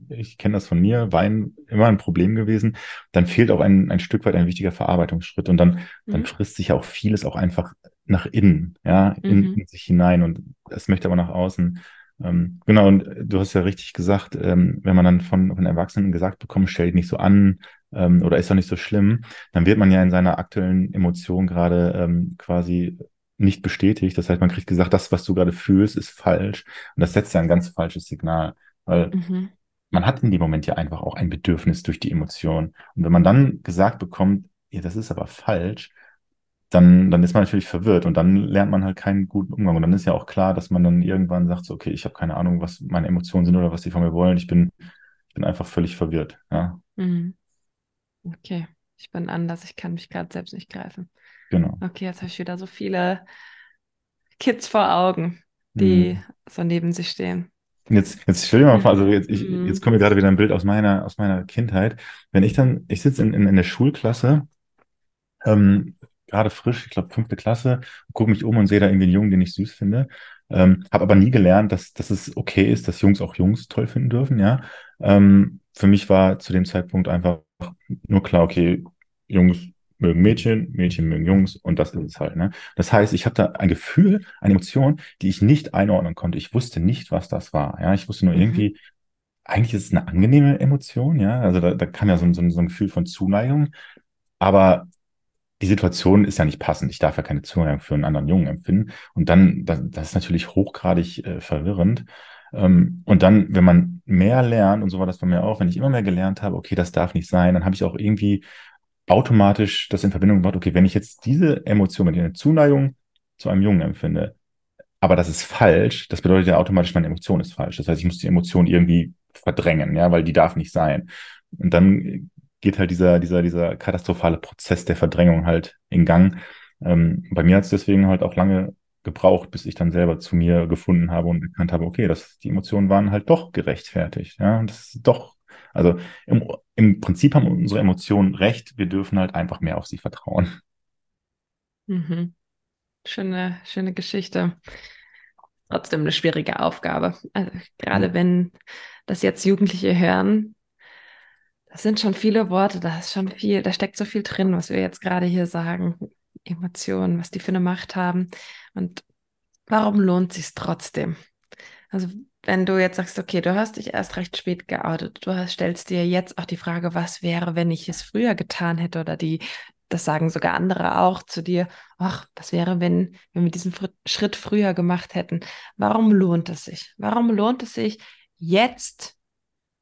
ich kenne das von mir, Wein immer ein Problem gewesen, dann fehlt auch ein, ein Stück weit ein wichtiger Verarbeitungsschritt und dann, mhm. dann frisst sich ja auch vieles auch einfach nach innen, ja, in, mhm. in sich hinein und es möchte aber nach außen. Ähm, genau, und du hast ja richtig gesagt, ähm, wenn man dann von, von Erwachsenen gesagt bekommt, stell dich nicht so an ähm, oder ist doch nicht so schlimm, dann wird man ja in seiner aktuellen Emotion gerade ähm, quasi nicht bestätigt. Das heißt, man kriegt gesagt, das, was du gerade fühlst, ist falsch. Und das setzt ja ein ganz falsches Signal, weil mhm man hat in dem Moment ja einfach auch ein Bedürfnis durch die Emotion. Und wenn man dann gesagt bekommt, ja, das ist aber falsch, dann, dann ist man natürlich verwirrt und dann lernt man halt keinen guten Umgang. Und dann ist ja auch klar, dass man dann irgendwann sagt, so, okay, ich habe keine Ahnung, was meine Emotionen sind oder was die von mir wollen. Ich bin, ich bin einfach völlig verwirrt. Ja. Mhm. Okay, ich bin anders, ich kann mich gerade selbst nicht greifen. Genau. Okay, jetzt habe ich wieder so viele Kids vor Augen, die mhm. so neben sich stehen. Jetzt, jetzt stell dir mal vor, also jetzt, ich, mhm. jetzt kommt mir gerade wieder ein Bild aus meiner, aus meiner Kindheit. Wenn ich dann, ich sitze in, in, in der Schulklasse, ähm, gerade frisch, ich glaube fünfte Klasse, gucke mich um und sehe da irgendwie einen Jungen, den ich süß finde. Ähm, habe aber nie gelernt, dass, dass es okay ist, dass Jungs auch Jungs toll finden dürfen, ja. Ähm, für mich war zu dem Zeitpunkt einfach nur klar, okay, Jungs mögen Mädchen, Mädchen mögen Jungs und das ist es halt. Ne? Das heißt, ich hatte ein Gefühl, eine Emotion, die ich nicht einordnen konnte. Ich wusste nicht, was das war. Ja, ich wusste nur mhm. irgendwie, eigentlich ist es eine angenehme Emotion, ja. Also da, da kam ja so, so, so ein Gefühl von Zuneigung, aber die Situation ist ja nicht passend. Ich darf ja keine Zuneigung für einen anderen Jungen empfinden. Und dann, das, ist natürlich hochgradig äh, verwirrend. Ähm, und dann, wenn man mehr lernt, und so war das bei mir auch, wenn ich immer mehr gelernt habe, okay, das darf nicht sein, dann habe ich auch irgendwie automatisch das in Verbindung gebracht, okay, wenn ich jetzt diese Emotion, wenn ich eine Zuneigung zu einem Jungen empfinde, aber das ist falsch, das bedeutet ja automatisch, meine Emotion ist falsch. Das heißt, ich muss die Emotion irgendwie verdrängen, ja, weil die darf nicht sein. Und dann geht halt dieser, dieser, dieser katastrophale Prozess der Verdrängung halt in Gang. Ähm, bei mir hat es deswegen halt auch lange gebraucht, bis ich dann selber zu mir gefunden habe und erkannt habe, okay, das, die Emotionen waren halt doch gerechtfertigt, ja, das ist doch also im, im Prinzip haben unsere Emotionen recht. Wir dürfen halt einfach mehr auf sie vertrauen. Mhm. Schöne, schöne Geschichte. Trotzdem eine schwierige Aufgabe. Also gerade wenn das jetzt Jugendliche hören, das sind schon viele Worte, da ist schon viel, da steckt so viel drin, was wir jetzt gerade hier sagen. Emotionen, was die für eine Macht haben. Und warum lohnt sich trotzdem? Also wenn du jetzt sagst, okay, du hast dich erst recht spät geoutet, du hast, stellst dir jetzt auch die Frage, was wäre, wenn ich es früher getan hätte oder die, das sagen sogar andere auch zu dir, ach, was wäre, wenn, wenn wir diesen Schritt früher gemacht hätten? Warum lohnt es sich? Warum lohnt es sich jetzt,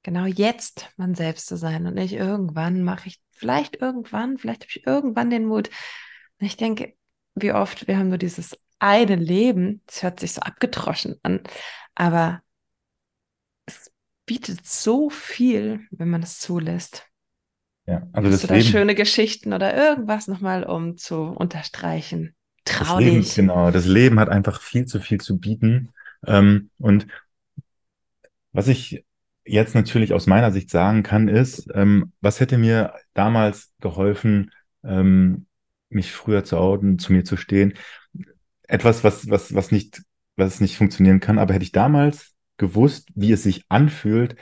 genau jetzt, man selbst zu sein und nicht irgendwann mache ich, vielleicht irgendwann, vielleicht habe ich irgendwann den Mut. Und ich denke, wie oft, wir haben nur dieses eine Leben, das hört sich so abgedroschen an, aber bietet so viel, wenn man es zulässt. Ja, also Hast das da schöne Geschichten oder irgendwas nochmal, um zu unterstreichen? Trau das Leben, genau, das Leben hat einfach viel zu viel zu bieten. Ähm, und was ich jetzt natürlich aus meiner Sicht sagen kann, ist, ähm, was hätte mir damals geholfen, ähm, mich früher zu outen, zu mir zu stehen? Etwas, was, was, was nicht, was nicht funktionieren kann, aber hätte ich damals gewusst, wie es sich anfühlt,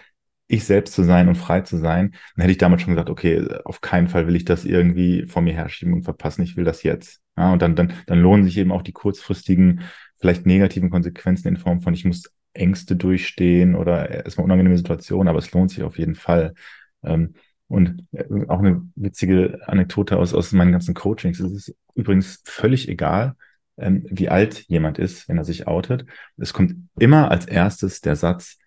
ich selbst zu sein und frei zu sein, dann hätte ich damals schon gesagt, okay, auf keinen Fall will ich das irgendwie vor mir herschieben und verpassen, ich will das jetzt. Ja, und dann, dann, dann lohnen sich eben auch die kurzfristigen, vielleicht negativen Konsequenzen in Form von, ich muss Ängste durchstehen oder erstmal unangenehme Situationen, aber es lohnt sich auf jeden Fall. Ähm, und äh, auch eine witzige Anekdote aus, aus meinen ganzen Coachings. Es ist übrigens völlig egal, ähm, wie alt jemand ist, wenn er sich outet. Es kommt immer als erstes der Satz,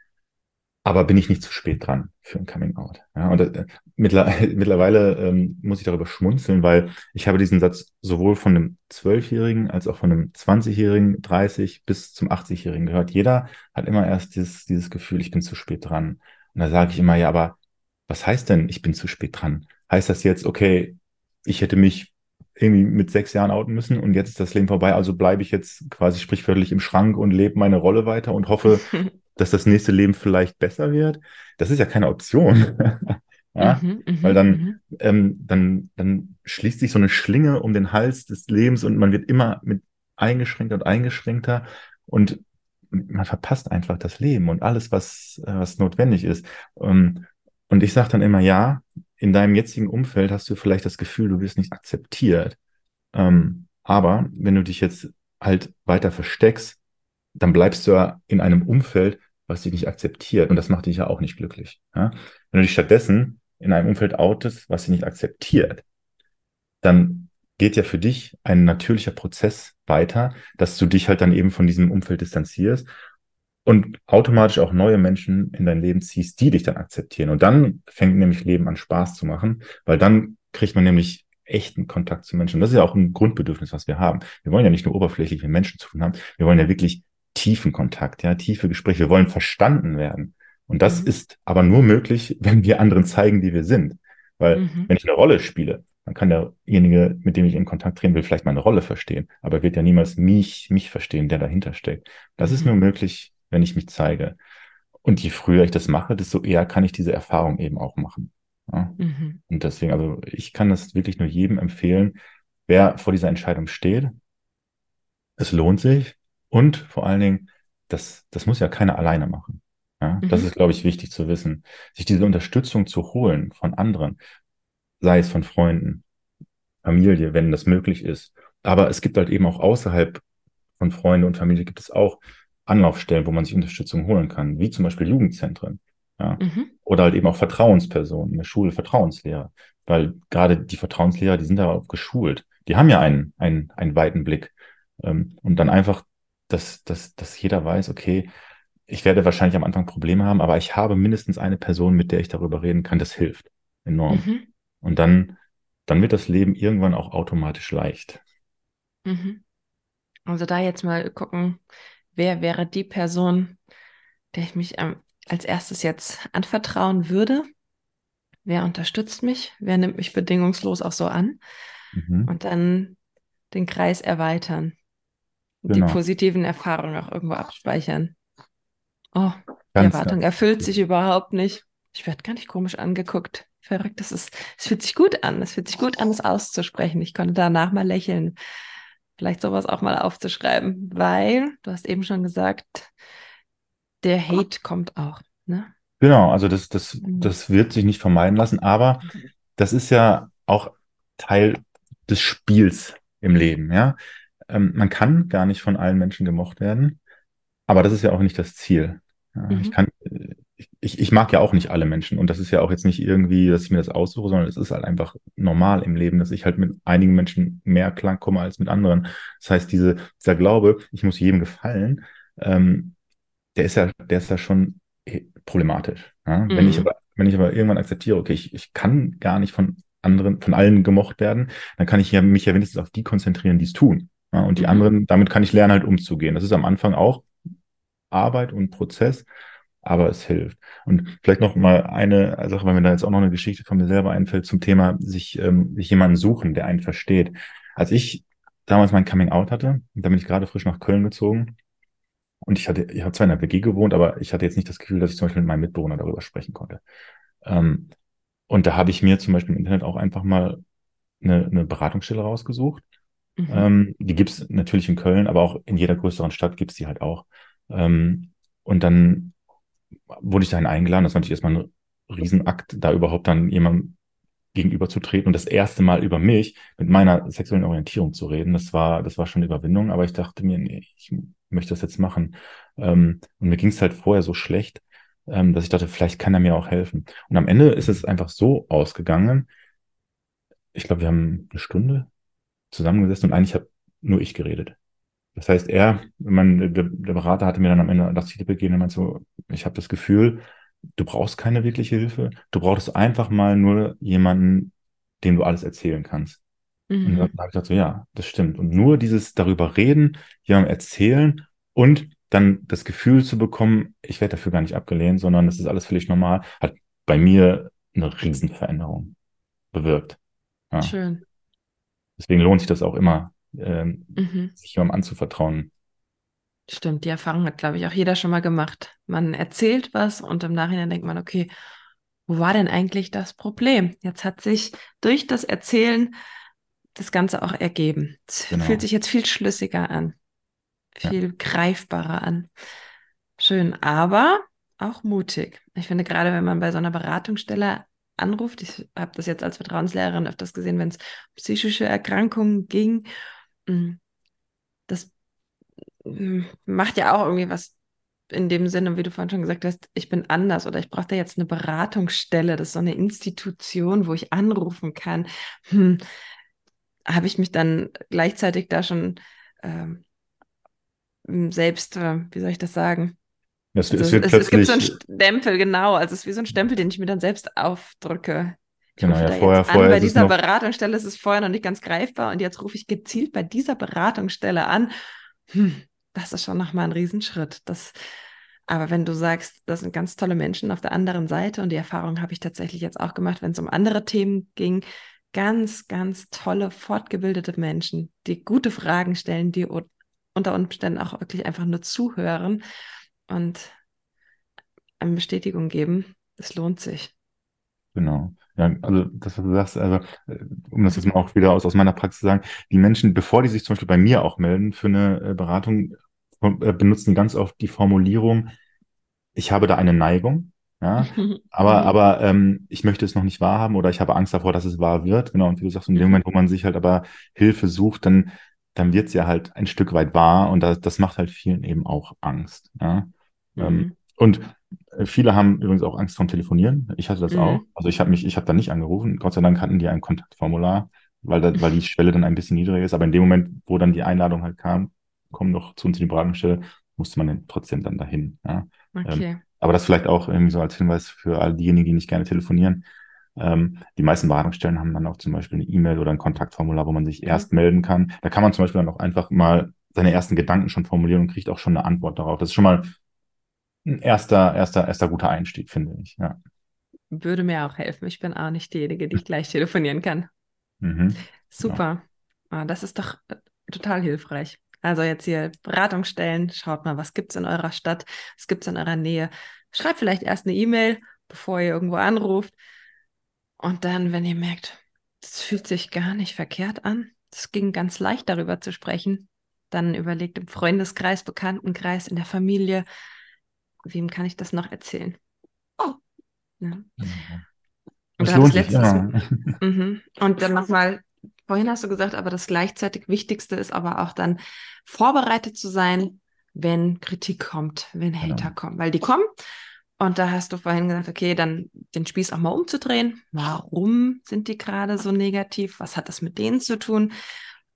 aber bin ich nicht zu spät dran für ein Coming Out? Ja, und äh, mittler mittlerweile ähm, muss ich darüber schmunzeln, weil ich habe diesen Satz sowohl von einem Zwölfjährigen als auch von einem 20-Jährigen, 30 bis zum 80-Jährigen gehört. Jeder hat immer erst dieses, dieses Gefühl, ich bin zu spät dran. Und da sage ich immer, ja, aber was heißt denn, ich bin zu spät dran? Heißt das jetzt, okay, ich hätte mich irgendwie mit sechs Jahren outen müssen und jetzt ist das Leben vorbei, also bleibe ich jetzt quasi sprichwörtlich im Schrank und lebe meine Rolle weiter und hoffe, dass das nächste Leben vielleicht besser wird. Das ist ja keine Option. ja? Mhm, mhm, Weil dann, mhm. ähm, dann, dann schließt sich so eine Schlinge um den Hals des Lebens und man wird immer mit eingeschränkter und eingeschränkter und man verpasst einfach das Leben und alles, was, äh, was notwendig ist. Ähm, und ich sage dann immer, ja, in deinem jetzigen Umfeld hast du vielleicht das Gefühl, du wirst nicht akzeptiert. Ähm, aber wenn du dich jetzt halt weiter versteckst, dann bleibst du ja in einem Umfeld, was dich nicht akzeptiert. Und das macht dich ja auch nicht glücklich. Ja? Wenn du dich stattdessen in einem Umfeld outest, was dich nicht akzeptiert, dann geht ja für dich ein natürlicher Prozess weiter, dass du dich halt dann eben von diesem Umfeld distanzierst und automatisch auch neue Menschen in dein Leben ziehst, die dich dann akzeptieren. Und dann fängt nämlich Leben an Spaß zu machen, weil dann kriegt man nämlich echten Kontakt zu Menschen. Das ist ja auch ein Grundbedürfnis, was wir haben. Wir wollen ja nicht nur oberflächlich mit Menschen zu tun haben, wir wollen ja wirklich tiefen Kontakt, ja, tiefe Gespräche. Wir wollen verstanden werden. Und das mhm. ist aber nur möglich, wenn wir anderen zeigen, wie wir sind. Weil mhm. wenn ich eine Rolle spiele, dann kann derjenige, mit dem ich in Kontakt treten will, vielleicht meine Rolle verstehen, aber er wird ja niemals mich, mich verstehen, der dahinter steckt. Das mhm. ist nur möglich, wenn ich mich zeige. Und je früher ich das mache, desto eher kann ich diese Erfahrung eben auch machen. Ja? Mhm. Und deswegen, also ich kann das wirklich nur jedem empfehlen, wer vor dieser Entscheidung steht. Es lohnt sich und vor allen Dingen, das, das muss ja keiner alleine machen. Ja? Mhm. Das ist, glaube ich, wichtig zu wissen. Sich diese Unterstützung zu holen von anderen, sei es von Freunden, Familie, wenn das möglich ist. Aber es gibt halt eben auch außerhalb von Freunden und Familie gibt es auch Anlaufstellen, wo man sich Unterstützung holen kann, wie zum Beispiel Jugendzentren. Ja? Mhm. Oder halt eben auch Vertrauenspersonen, in der Schule Vertrauenslehrer. Weil gerade die Vertrauenslehrer, die sind darauf geschult. Die haben ja einen, einen, einen weiten Blick. Ähm, und dann einfach, dass, dass, dass jeder weiß, okay, ich werde wahrscheinlich am Anfang Probleme haben, aber ich habe mindestens eine Person, mit der ich darüber reden kann. Das hilft enorm. Mhm. Und dann, dann wird das Leben irgendwann auch automatisch leicht. Mhm. Also da jetzt mal gucken, wer wäre die Person, der ich mich ähm, als erstes jetzt anvertrauen würde? Wer unterstützt mich? Wer nimmt mich bedingungslos auch so an? Mhm. Und dann den Kreis erweitern. Genau. Die positiven Erfahrungen auch irgendwo abspeichern. Oh, die Erwartung erfüllt sich überhaupt nicht. Ich werde gar nicht komisch angeguckt. Verrückt, das ist, es fühlt sich gut an. Es fühlt sich gut an, es auszusprechen. Ich konnte danach mal lächeln vielleicht sowas auch mal aufzuschreiben, weil du hast eben schon gesagt, der Hate kommt auch. Ne? Genau, also das, das, mhm. das wird sich nicht vermeiden lassen, aber das ist ja auch Teil des Spiels im Leben, ja. Ähm, man kann gar nicht von allen Menschen gemocht werden, aber das ist ja auch nicht das Ziel. Ja, mhm. Ich kann, ich, ich mag ja auch nicht alle Menschen und das ist ja auch jetzt nicht irgendwie, dass ich mir das aussuche, sondern es ist halt einfach normal im Leben, dass ich halt mit einigen Menschen mehr klarkomme als mit anderen. Das heißt, diese, dieser Glaube, ich muss jedem gefallen, ähm, der ist ja, der ist ja schon äh, problematisch. Ja? Mhm. Wenn ich aber, wenn ich aber irgendwann akzeptiere, okay, ich, ich kann gar nicht von anderen, von allen gemocht werden, dann kann ich ja mich ja wenigstens auf die konzentrieren, die es tun. Ja? Und die mhm. anderen, damit kann ich lernen, halt umzugehen. Das ist am Anfang auch Arbeit und Prozess aber es hilft. Und vielleicht noch mal eine Sache, weil mir da jetzt auch noch eine Geschichte von mir selber einfällt zum Thema sich, ähm, sich jemanden suchen, der einen versteht. Als ich damals mein Coming Out hatte, da bin ich gerade frisch nach Köln gezogen und ich hatte, ich habe zwar in einer WG gewohnt, aber ich hatte jetzt nicht das Gefühl, dass ich zum Beispiel mit meinem Mitbewohner darüber sprechen konnte. Ähm, und da habe ich mir zum Beispiel im Internet auch einfach mal eine, eine Beratungsstelle rausgesucht. Mhm. Ähm, die gibt's natürlich in Köln, aber auch in jeder größeren Stadt gibt's die halt auch. Ähm, und dann wurde ich dahin eingeladen. Das war natürlich erstmal ein Riesenakt, da überhaupt dann jemandem gegenüberzutreten und das erste Mal über mich mit meiner sexuellen Orientierung zu reden. Das war, das war schon eine Überwindung, aber ich dachte mir, nee, ich möchte das jetzt machen. Ähm, und mir ging es halt vorher so schlecht, ähm, dass ich dachte, vielleicht kann er mir auch helfen. Und am Ende ist es einfach so ausgegangen. Ich glaube, wir haben eine Stunde zusammengesessen und eigentlich habe nur ich geredet. Das heißt, er, man, der, der Berater hatte mir dann am Ende das Feedback gegeben und meinte so, ich habe das Gefühl, du brauchst keine wirkliche Hilfe. Du brauchst einfach mal nur jemanden, dem du alles erzählen kannst. Mhm. Und dann habe ich gesagt, so, ja, das stimmt. Und nur dieses darüber reden, jemandem erzählen und dann das Gefühl zu bekommen, ich werde dafür gar nicht abgelehnt, sondern das ist alles völlig normal, hat bei mir eine Riesenveränderung bewirkt. Ja. Schön. Deswegen lohnt sich das auch immer, ähm, mhm. sich jemandem anzuvertrauen. Stimmt, die Erfahrung hat, glaube ich, auch jeder schon mal gemacht. Man erzählt was und im Nachhinein denkt man, okay, wo war denn eigentlich das Problem? Jetzt hat sich durch das Erzählen das Ganze auch ergeben. Es genau. fühlt sich jetzt viel schlüssiger an, viel ja. greifbarer an. Schön, aber auch mutig. Ich finde, gerade wenn man bei so einer Beratungsstelle anruft, ich habe das jetzt als Vertrauenslehrerin öfters gesehen, wenn es psychische Erkrankungen ging, hm, das hm, macht ja auch irgendwie was in dem Sinne, wie du vorhin schon gesagt hast, ich bin anders oder ich brauche da jetzt eine Beratungsstelle, das ist so eine Institution, wo ich anrufen kann. Hm, habe ich mich dann gleichzeitig da schon ähm, selbst, äh, wie soll ich das sagen? Es, also, es, es, es, gibt so einen Stempel, genau. Also es ist wie so ein Stempel, den ich mir dann selbst aufdrücke. Ich genau, ja, vorher, vorher. Bei dieser Beratungsstelle ist es vorher noch nicht ganz greifbar und jetzt rufe ich gezielt bei dieser Beratungsstelle an. Hm, das ist schon nochmal ein Riesenschritt. Das, aber wenn du sagst, das sind ganz tolle Menschen auf der anderen Seite und die Erfahrung habe ich tatsächlich jetzt auch gemacht, wenn es um andere Themen ging, ganz, ganz tolle, fortgebildete Menschen, die gute Fragen stellen, die unter Umständen auch wirklich einfach nur zuhören und eine Bestätigung geben. Das lohnt sich. Genau. Ja, also das, was du sagst, also um das jetzt mal auch wieder aus, aus meiner Praxis zu sagen, die Menschen, bevor die sich zum Beispiel bei mir auch melden für eine äh, Beratung, äh, benutzen ganz oft die Formulierung, ich habe da eine Neigung, ja, aber, mhm. aber ähm, ich möchte es noch nicht wahrhaben oder ich habe Angst davor, dass es wahr wird. Genau, und wie du sagst, in dem Moment, wo man sich halt aber Hilfe sucht, dann, dann wird es ja halt ein Stück weit wahr und das, das macht halt vielen eben auch Angst. Ja. Ähm, mhm. Ähm, und äh, viele haben übrigens auch Angst vom Telefonieren. Ich hatte das mhm. auch. Also ich habe mich, ich habe da nicht angerufen. Gott sei Dank hatten die ein Kontaktformular, weil, da, weil die Schwelle dann ein bisschen niedriger ist. Aber in dem Moment, wo dann die Einladung halt kam, komm doch zu uns in die Beratungsstelle, musste man dann trotzdem dann dahin. Ja. Okay. Ähm, aber das vielleicht auch irgendwie so als Hinweis für all diejenigen, die nicht gerne telefonieren. Ähm, die meisten Beratungsstellen haben dann auch zum Beispiel eine E-Mail oder ein Kontaktformular, wo man sich mhm. erst melden kann. Da kann man zum Beispiel dann auch einfach mal seine ersten Gedanken schon formulieren und kriegt auch schon eine Antwort darauf. Das ist schon mal ein erster, erster, erster guter Einstieg, finde ich. Ja. Würde mir auch helfen. Ich bin auch nicht diejenige, die gleich telefonieren kann. Mhm. Super. Ja. Ah, das ist doch äh, total hilfreich. Also jetzt hier Beratungsstellen, schaut mal, was gibt es in eurer Stadt, was gibt es in eurer Nähe. Schreibt vielleicht erst eine E-Mail, bevor ihr irgendwo anruft. Und dann, wenn ihr merkt, das fühlt sich gar nicht verkehrt an, es ging ganz leicht darüber zu sprechen, dann überlegt im Freundeskreis, Bekanntenkreis, in der Familie, wem kann ich das noch erzählen? Oh. Ja. Das lohnt sich, ja. Mhm. Und dann nochmal vorhin hast du gesagt, aber das gleichzeitig Wichtigste ist aber auch dann vorbereitet zu sein, wenn Kritik kommt, wenn genau. Hater genau. kommen, weil die kommen. Und da hast du vorhin gesagt, okay, dann den Spieß auch mal umzudrehen. Warum sind die gerade so negativ? Was hat das mit denen zu tun?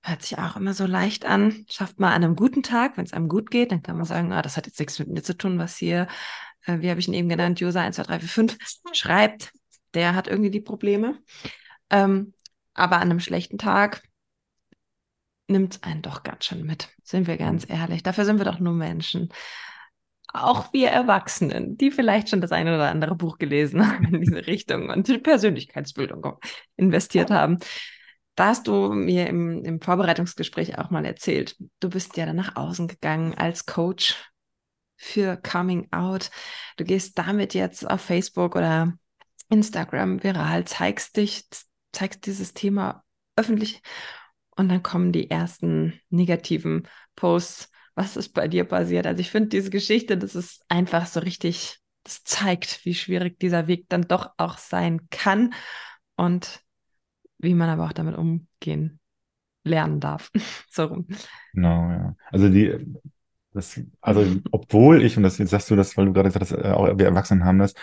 Hört sich auch immer so leicht an. Schafft mal an einem guten Tag, wenn es einem gut geht, dann kann man sagen, ah, das hat jetzt nichts mit mir zu tun, was hier, äh, wie habe ich ihn eben genannt, User 1, 2, 3, 4, 5 schreibt. Der hat irgendwie die Probleme. Ähm, aber an einem schlechten Tag nimmt es einen doch ganz schön mit, sind wir ganz ehrlich. Dafür sind wir doch nur Menschen. Auch wir Erwachsenen, die vielleicht schon das eine oder andere Buch gelesen haben in diese Richtung und die Persönlichkeitsbildung investiert haben. Da hast du mir im, im Vorbereitungsgespräch auch mal erzählt. Du bist ja dann nach außen gegangen als Coach für Coming Out. Du gehst damit jetzt auf Facebook oder Instagram viral, zeigst dich, zeigst dieses Thema öffentlich und dann kommen die ersten negativen Posts. Was ist bei dir passiert? Also ich finde diese Geschichte, das ist einfach so richtig, das zeigt, wie schwierig dieser Weg dann doch auch sein kann und wie man aber auch damit umgehen lernen darf. so rum. Genau, ja. Also die, das, also obwohl ich, und das jetzt sagst du das, weil du gerade gesagt hast, äh, auch wir Erwachsenen haben das,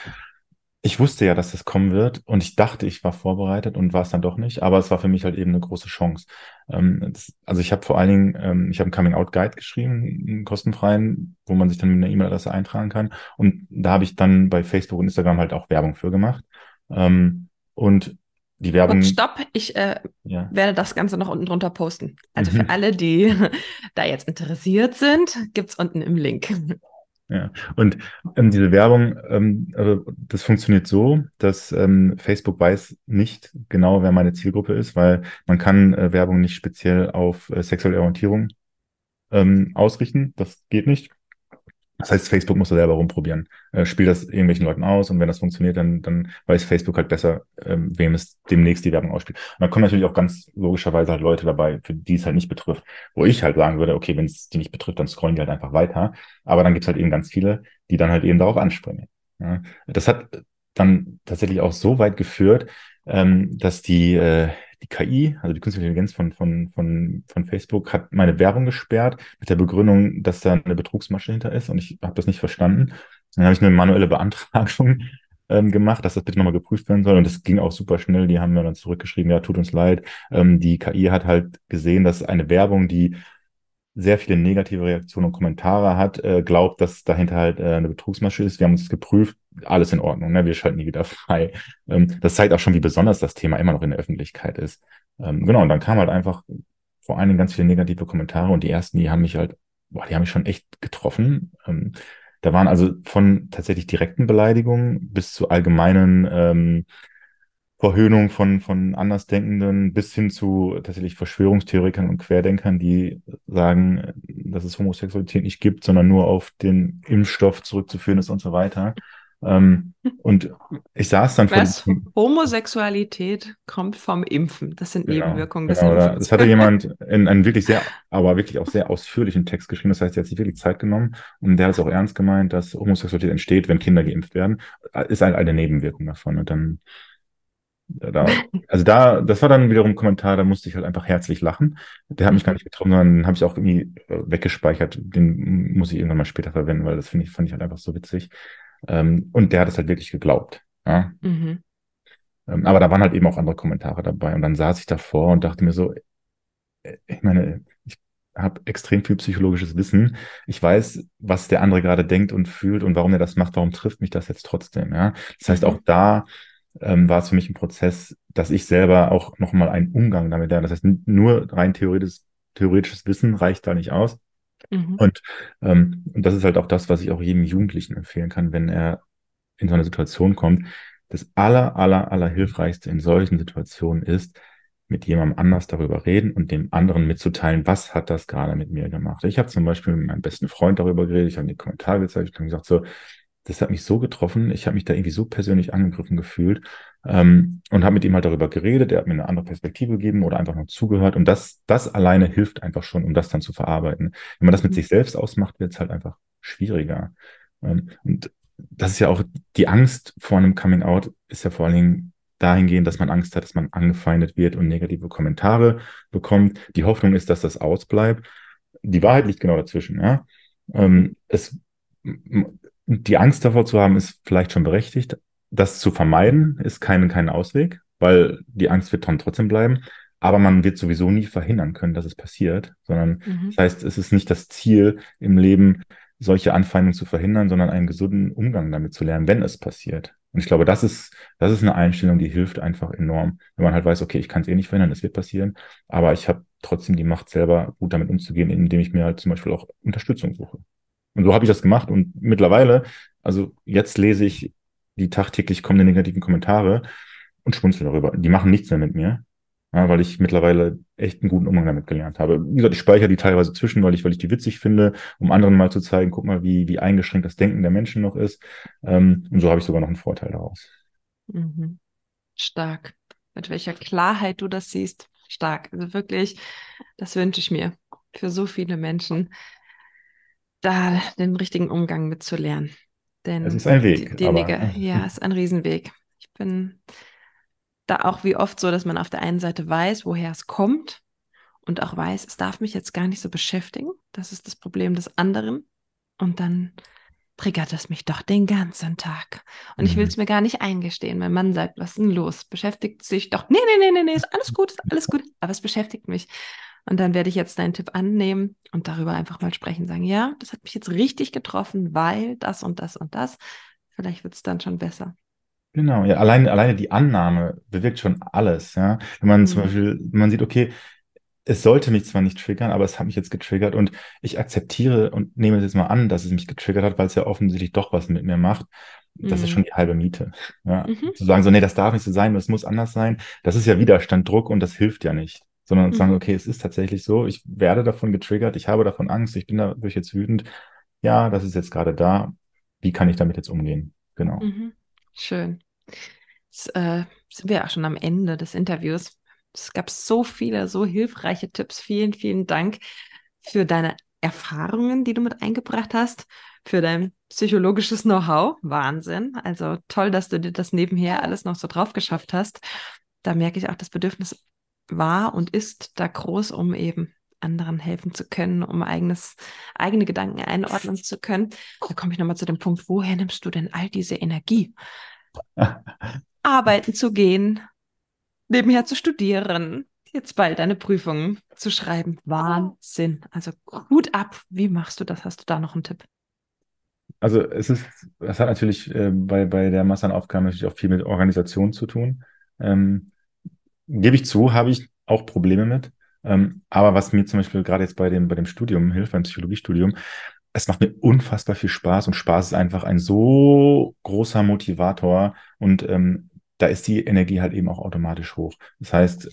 ich wusste ja, dass das kommen wird und ich dachte, ich war vorbereitet und war es dann doch nicht, aber es war für mich halt eben eine große Chance. Ähm, das, also ich habe vor allen Dingen, ähm, ich habe einen Coming-out-Guide geschrieben, einen kostenfreien, wo man sich dann mit einer E-Mail-Adresse eintragen kann und da habe ich dann bei Facebook und Instagram halt auch Werbung für gemacht. Ähm, und die Werbung. Und stopp, ich äh, ja. werde das Ganze noch unten drunter posten. Also mhm. für alle, die da jetzt interessiert sind, gibt es unten im Link. Ja, und ähm, diese Werbung, ähm, also das funktioniert so, dass ähm, Facebook weiß nicht genau, wer meine Zielgruppe ist, weil man kann äh, Werbung nicht speziell auf äh, sexuelle Orientierung ähm, ausrichten. Das geht nicht. Das heißt, Facebook muss da selber rumprobieren. Äh, spielt das irgendwelchen Leuten aus und wenn das funktioniert, dann, dann weiß Facebook halt besser, ähm, wem es demnächst die Werbung ausspielt. Und da kommen natürlich auch ganz logischerweise halt Leute dabei, für die es halt nicht betrifft. Wo ich halt sagen würde, okay, wenn es die nicht betrifft, dann scrollen die halt einfach weiter. Aber dann gibt es halt eben ganz viele, die dann halt eben darauf anspringen. Ja. Das hat dann tatsächlich auch so weit geführt, ähm, dass die, äh, die KI, also die künstliche Intelligenz von, von, von, von Facebook, hat meine Werbung gesperrt mit der Begründung, dass da eine Betrugsmasche hinter ist und ich habe das nicht verstanden. Dann habe ich eine manuelle Beantragung ähm, gemacht, dass das bitte nochmal geprüft werden soll und das ging auch super schnell. Die haben mir dann zurückgeschrieben, ja, tut uns leid. Ähm, die KI hat halt gesehen, dass eine Werbung, die sehr viele negative Reaktionen und Kommentare hat, äh, glaubt, dass dahinter halt äh, eine Betrugsmasche ist. Wir haben uns geprüft, alles in Ordnung, ne? wir schalten nie wieder frei. Ähm, das zeigt auch schon, wie besonders das Thema immer noch in der Öffentlichkeit ist. Ähm, genau, und dann kam halt einfach vor allen Dingen ganz viele negative Kommentare und die ersten, die haben mich halt, boah, die haben mich schon echt getroffen. Ähm, da waren also von tatsächlich direkten Beleidigungen bis zu allgemeinen ähm, Verhöhnung von, von Andersdenkenden bis hin zu tatsächlich Verschwörungstheorikern und Querdenkern, die sagen, dass es Homosexualität nicht gibt, sondern nur auf den Impfstoff zurückzuführen ist und so weiter. Ähm, und ich saß dann Was? von. Homosexualität kommt vom Impfen. Das sind genau, Nebenwirkungen des genau, Impfens. Das hatte jemand in einem wirklich sehr, aber wirklich auch sehr ausführlichen Text geschrieben. Das heißt, er hat sich wirklich Zeit genommen und der hat es auch ernst gemeint, dass Homosexualität entsteht, wenn Kinder geimpft werden. Ist halt eine Nebenwirkung davon. Und dann da, also da, das war dann wiederum ein Kommentar, da musste ich halt einfach herzlich lachen. Der hat mich gar nicht getroffen, sondern habe ich auch irgendwie äh, weggespeichert. Den muss ich irgendwann mal später verwenden, weil das finde ich, fand ich halt einfach so witzig. Ähm, und der hat es halt wirklich geglaubt. Ja? Mhm. Ähm, aber da waren halt eben auch andere Kommentare dabei. Und dann saß ich davor und dachte mir so, äh, ich meine, ich habe extrem viel psychologisches Wissen. Ich weiß, was der andere gerade denkt und fühlt und warum er das macht. Warum trifft mich das jetzt trotzdem? Ja, das heißt, mhm. auch da ähm, war es für mich ein Prozess, dass ich selber auch nochmal einen Umgang damit lerne. Das heißt, nur rein theoretisches, theoretisches Wissen reicht da nicht aus. Mhm. Und, ähm, und das ist halt auch das, was ich auch jedem Jugendlichen empfehlen kann, wenn er in so eine Situation kommt. Das aller, aller, aller Hilfreichste in solchen Situationen ist, mit jemandem anders darüber reden und dem anderen mitzuteilen, was hat das gerade mit mir gemacht. Ich habe zum Beispiel mit meinem besten Freund darüber geredet, ich habe die Kommentare gezeigt, ich habe gesagt so, das hat mich so getroffen, ich habe mich da irgendwie so persönlich angegriffen gefühlt ähm, und habe mit ihm halt darüber geredet, er hat mir eine andere Perspektive gegeben oder einfach nur zugehört und das, das alleine hilft einfach schon, um das dann zu verarbeiten. Wenn man das mit mhm. sich selbst ausmacht, wird es halt einfach schwieriger. Ähm, und das ist ja auch die Angst vor einem Coming Out, ist ja vor allen Dingen dahingehend, dass man Angst hat, dass man angefeindet wird und negative Kommentare bekommt. Die Hoffnung ist, dass das ausbleibt. Die Wahrheit liegt genau dazwischen. Ja? Ähm, es die Angst davor zu haben, ist vielleicht schon berechtigt. Das zu vermeiden, ist kein, kein Ausweg, weil die Angst wird dann trotzdem bleiben. Aber man wird sowieso nie verhindern können, dass es passiert, sondern mhm. das heißt, es ist nicht das Ziel im Leben, solche Anfeindungen zu verhindern, sondern einen gesunden Umgang damit zu lernen, wenn es passiert. Und ich glaube, das ist, das ist eine Einstellung, die hilft einfach enorm, wenn man halt weiß, okay, ich kann es eh nicht verhindern, es wird passieren, aber ich habe trotzdem die Macht selber gut damit umzugehen, indem ich mir halt zum Beispiel auch Unterstützung suche. Und so habe ich das gemacht. Und mittlerweile, also jetzt lese ich die tagtäglich kommenden negativen Kommentare und schmunzel darüber. Die machen nichts mehr mit mir, ja, weil ich mittlerweile echt einen guten Umgang damit gelernt habe. Wie gesagt, ich speichere die teilweise zwischen, weil ich, weil ich die witzig finde, um anderen mal zu zeigen, guck mal, wie, wie eingeschränkt das Denken der Menschen noch ist. Ähm, und so habe ich sogar noch einen Vorteil daraus. Mhm. Stark. Mit welcher Klarheit du das siehst. Stark. Also wirklich, das wünsche ich mir für so viele Menschen da den richtigen Umgang mitzulernen. Denn es ist ein Weg. Die, aber... ja, es ist ein Riesenweg. Ich bin da auch wie oft so, dass man auf der einen Seite weiß, woher es kommt und auch weiß, es darf mich jetzt gar nicht so beschäftigen. Das ist das Problem des anderen. Und dann triggert es mich doch den ganzen Tag. Und mhm. ich will es mir gar nicht eingestehen. Mein Mann sagt, was ist denn los? Beschäftigt sich doch. Nee, nee, nee, nee, nee, ist alles gut, ist alles gut. Aber es beschäftigt mich. Und dann werde ich jetzt deinen Tipp annehmen und darüber einfach mal sprechen, sagen, ja, das hat mich jetzt richtig getroffen, weil das und das und das. Vielleicht wird es dann schon besser. Genau, ja, alleine, alleine die Annahme bewirkt schon alles, ja. Wenn man mhm. zum Beispiel, man sieht, okay, es sollte mich zwar nicht triggern, aber es hat mich jetzt getriggert und ich akzeptiere und nehme es jetzt mal an, dass es mich getriggert hat, weil es ja offensichtlich doch was mit mir macht. Das mhm. ist schon die halbe Miete. Ja. Mhm. Zu sagen, so, nee, das darf nicht so sein, das muss anders sein, das ist ja Widerstand, Druck und das hilft ja nicht. Sondern mhm. sagen, okay, es ist tatsächlich so, ich werde davon getriggert, ich habe davon Angst, ich bin dadurch jetzt wütend. Ja, das ist jetzt gerade da. Wie kann ich damit jetzt umgehen? Genau. Mhm. Schön. Jetzt äh, sind wir auch schon am Ende des Interviews. Es gab so viele, so hilfreiche Tipps. Vielen, vielen Dank für deine Erfahrungen, die du mit eingebracht hast, für dein psychologisches Know-how. Wahnsinn. Also toll, dass du dir das nebenher alles noch so drauf geschafft hast. Da merke ich auch, das Bedürfnis war und ist da groß, um eben anderen helfen zu können, um eigenes, eigene Gedanken einordnen zu können. Da komme ich nochmal zu dem Punkt, woher nimmst du denn all diese Energie? Arbeiten zu gehen, nebenher zu studieren, jetzt bald deine Prüfungen zu schreiben. Wahnsinn. Also gut ab. Wie machst du das? Hast du da noch einen Tipp? Also es ist, es hat natürlich äh, bei, bei der Masse an Aufgaben natürlich auch viel mit Organisation zu tun. Ähm, gebe ich zu, habe ich auch Probleme mit. Ähm, aber was mir zum Beispiel gerade jetzt bei dem, bei dem Studium hilft, beim Psychologiestudium, es macht mir unfassbar viel Spaß und Spaß ist einfach ein so großer Motivator und ähm, da ist die Energie halt eben auch automatisch hoch. Das heißt,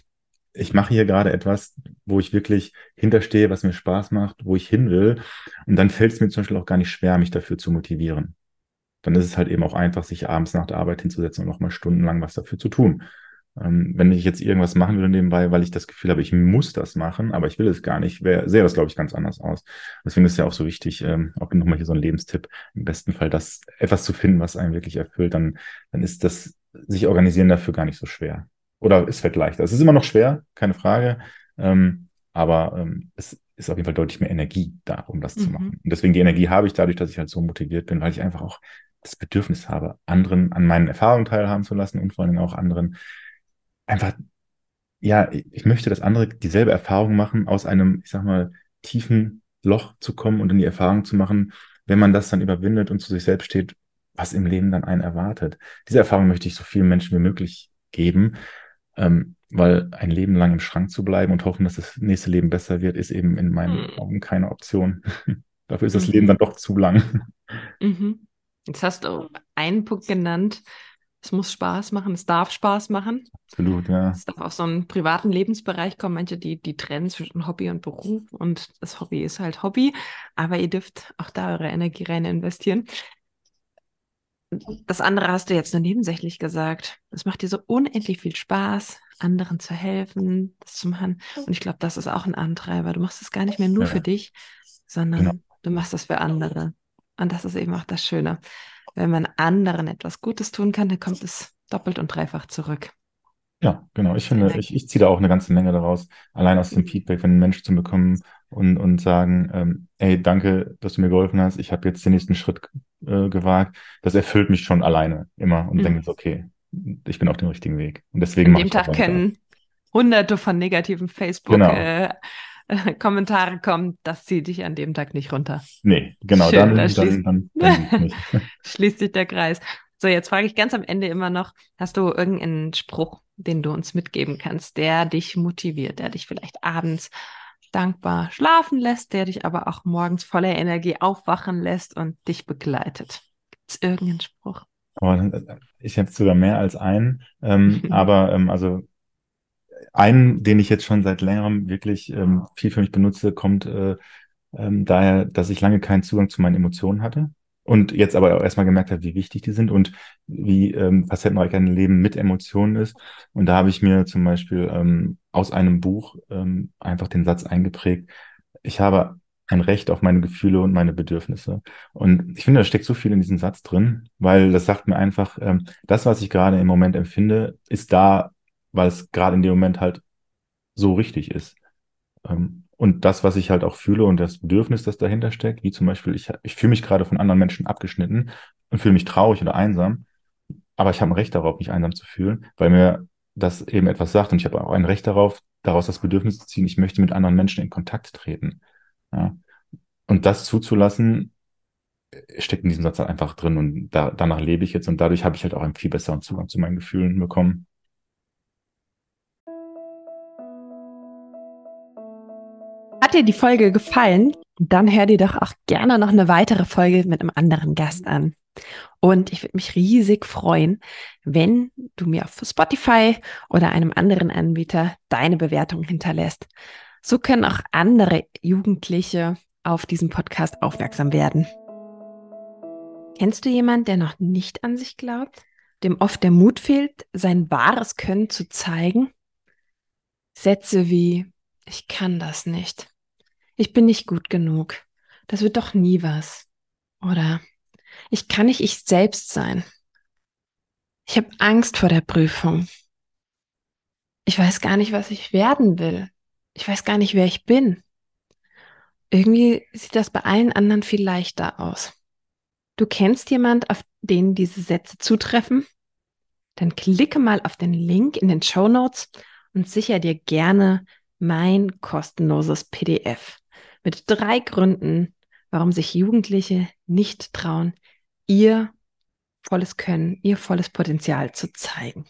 ich mache hier gerade etwas, wo ich wirklich hinterstehe, was mir Spaß macht, wo ich hin will. Und dann fällt es mir zum Beispiel auch gar nicht schwer, mich dafür zu motivieren. Dann ist es halt eben auch einfach, sich abends nach der Arbeit hinzusetzen und nochmal stundenlang was dafür zu tun. Ähm, wenn ich jetzt irgendwas machen würde nebenbei, weil ich das Gefühl habe, ich muss das machen, aber ich will es gar nicht, wär, sähe das, glaube ich, ganz anders aus. Deswegen ist es ja auch so wichtig, ähm, auch nochmal hier so ein Lebenstipp, im besten Fall das etwas zu finden, was einen wirklich erfüllt, dann, dann ist das sich organisieren dafür gar nicht so schwer. Oder fällt leichter. Es ist immer noch schwer, keine Frage, ähm, aber ähm, es ist auf jeden Fall deutlich mehr Energie da, um das mhm. zu machen. Und deswegen die Energie habe ich dadurch, dass ich halt so motiviert bin, weil ich einfach auch das Bedürfnis habe, anderen an meinen Erfahrungen teilhaben zu lassen und vor allem auch anderen einfach, ja, ich möchte, dass andere dieselbe Erfahrung machen, aus einem, ich sag mal, tiefen Loch zu kommen und in die Erfahrung zu machen, wenn man das dann überwindet und zu sich selbst steht, was im Leben dann einen erwartet. Diese Erfahrung möchte ich so vielen Menschen wie möglich geben, ähm, weil ein Leben lang im Schrank zu bleiben und hoffen, dass das nächste Leben besser wird, ist eben in meinen mhm. Augen keine Option. Dafür ist das mhm. Leben dann doch zu lang. Mhm. Jetzt hast du einen Punkt genannt. Es muss Spaß machen, es darf Spaß machen. Absolut, ja. Es darf aus so einem privaten Lebensbereich kommen. Manche, die, die trennen zwischen Hobby und Beruf und das Hobby ist halt Hobby. Aber ihr dürft auch da eure Energie rein investieren das andere hast du jetzt nur nebensächlich gesagt. Es macht dir so unendlich viel Spaß, anderen zu helfen, das zu machen. Und ich glaube, das ist auch ein Antreiber. Du machst es gar nicht mehr nur ja. für dich, sondern genau. du machst das für andere. Und das ist eben auch das Schöne. Wenn man anderen etwas Gutes tun kann, dann kommt es doppelt und dreifach zurück. Ja, genau. Ich finde, ich, ich ziehe da auch eine ganze Menge daraus, allein aus dem mhm. Feedback, wenn Menschen zu bekommen und, und sagen, ähm, ey, danke, dass du mir geholfen hast, ich habe jetzt den nächsten Schritt äh, gewagt. Das erfüllt mich schon alleine immer und mhm. denke, okay, ich bin auf dem richtigen Weg. Und deswegen An dem Tag können hunderte von negativen Facebook genau. äh, äh, Kommentare kommen, das zieht dich an dem Tag nicht runter. Nee, genau, Schön, dann, da schließt, dann, dann, dann schließt sich der Kreis. So, jetzt frage ich ganz am Ende immer noch, hast du irgendeinen Spruch, den du uns mitgeben kannst, der dich motiviert, der dich vielleicht abends dankbar schlafen lässt, der dich aber auch morgens voller Energie aufwachen lässt und dich begleitet? Gibt es irgendeinen Spruch? Oh, ich habe sogar mehr als einen, ähm, aber ähm, also einen, den ich jetzt schon seit längerem wirklich ähm, viel für mich benutze, kommt äh, ähm, daher, dass ich lange keinen Zugang zu meinen Emotionen hatte und jetzt aber auch erstmal gemerkt habe, wie wichtig die sind und wie ähm, facettenreich ein Leben mit Emotionen ist. Und da habe ich mir zum Beispiel ähm, aus einem Buch ähm, einfach den Satz eingeprägt, ich habe ein Recht auf meine Gefühle und meine Bedürfnisse. Und ich finde, da steckt so viel in diesem Satz drin, weil das sagt mir einfach, ähm, das, was ich gerade im Moment empfinde, ist da, weil es gerade in dem Moment halt so richtig ist. Ähm, und das, was ich halt auch fühle und das Bedürfnis, das dahinter steckt, wie zum Beispiel, ich, ich fühle mich gerade von anderen Menschen abgeschnitten und fühle mich traurig oder einsam, aber ich habe ein Recht darauf, mich einsam zu fühlen, weil mir das eben etwas sagt und ich habe auch ein Recht darauf, daraus das Bedürfnis zu ziehen, ich möchte mit anderen Menschen in Kontakt treten. Ja. Und das zuzulassen, steckt in diesem Satz halt einfach drin und da, danach lebe ich jetzt und dadurch habe ich halt auch einen viel besseren Zugang zu meinen Gefühlen bekommen. Dir die Folge gefallen? Dann hör dir doch auch gerne noch eine weitere Folge mit einem anderen Gast an. Und ich würde mich riesig freuen, wenn du mir auf Spotify oder einem anderen Anbieter deine Bewertung hinterlässt. So können auch andere Jugendliche auf diesen Podcast aufmerksam werden. Kennst du jemanden, der noch nicht an sich glaubt, dem oft der Mut fehlt, sein wahres Können zu zeigen? Sätze wie, ich kann das nicht. Ich bin nicht gut genug. Das wird doch nie was. Oder ich kann nicht ich selbst sein. Ich habe Angst vor der Prüfung. Ich weiß gar nicht, was ich werden will. Ich weiß gar nicht, wer ich bin. Irgendwie sieht das bei allen anderen viel leichter aus. Du kennst jemand, auf den diese Sätze zutreffen? Dann klicke mal auf den Link in den Show Notes und sicher dir gerne mein kostenloses PDF mit drei Gründen, warum sich Jugendliche nicht trauen, ihr volles Können, ihr volles Potenzial zu zeigen.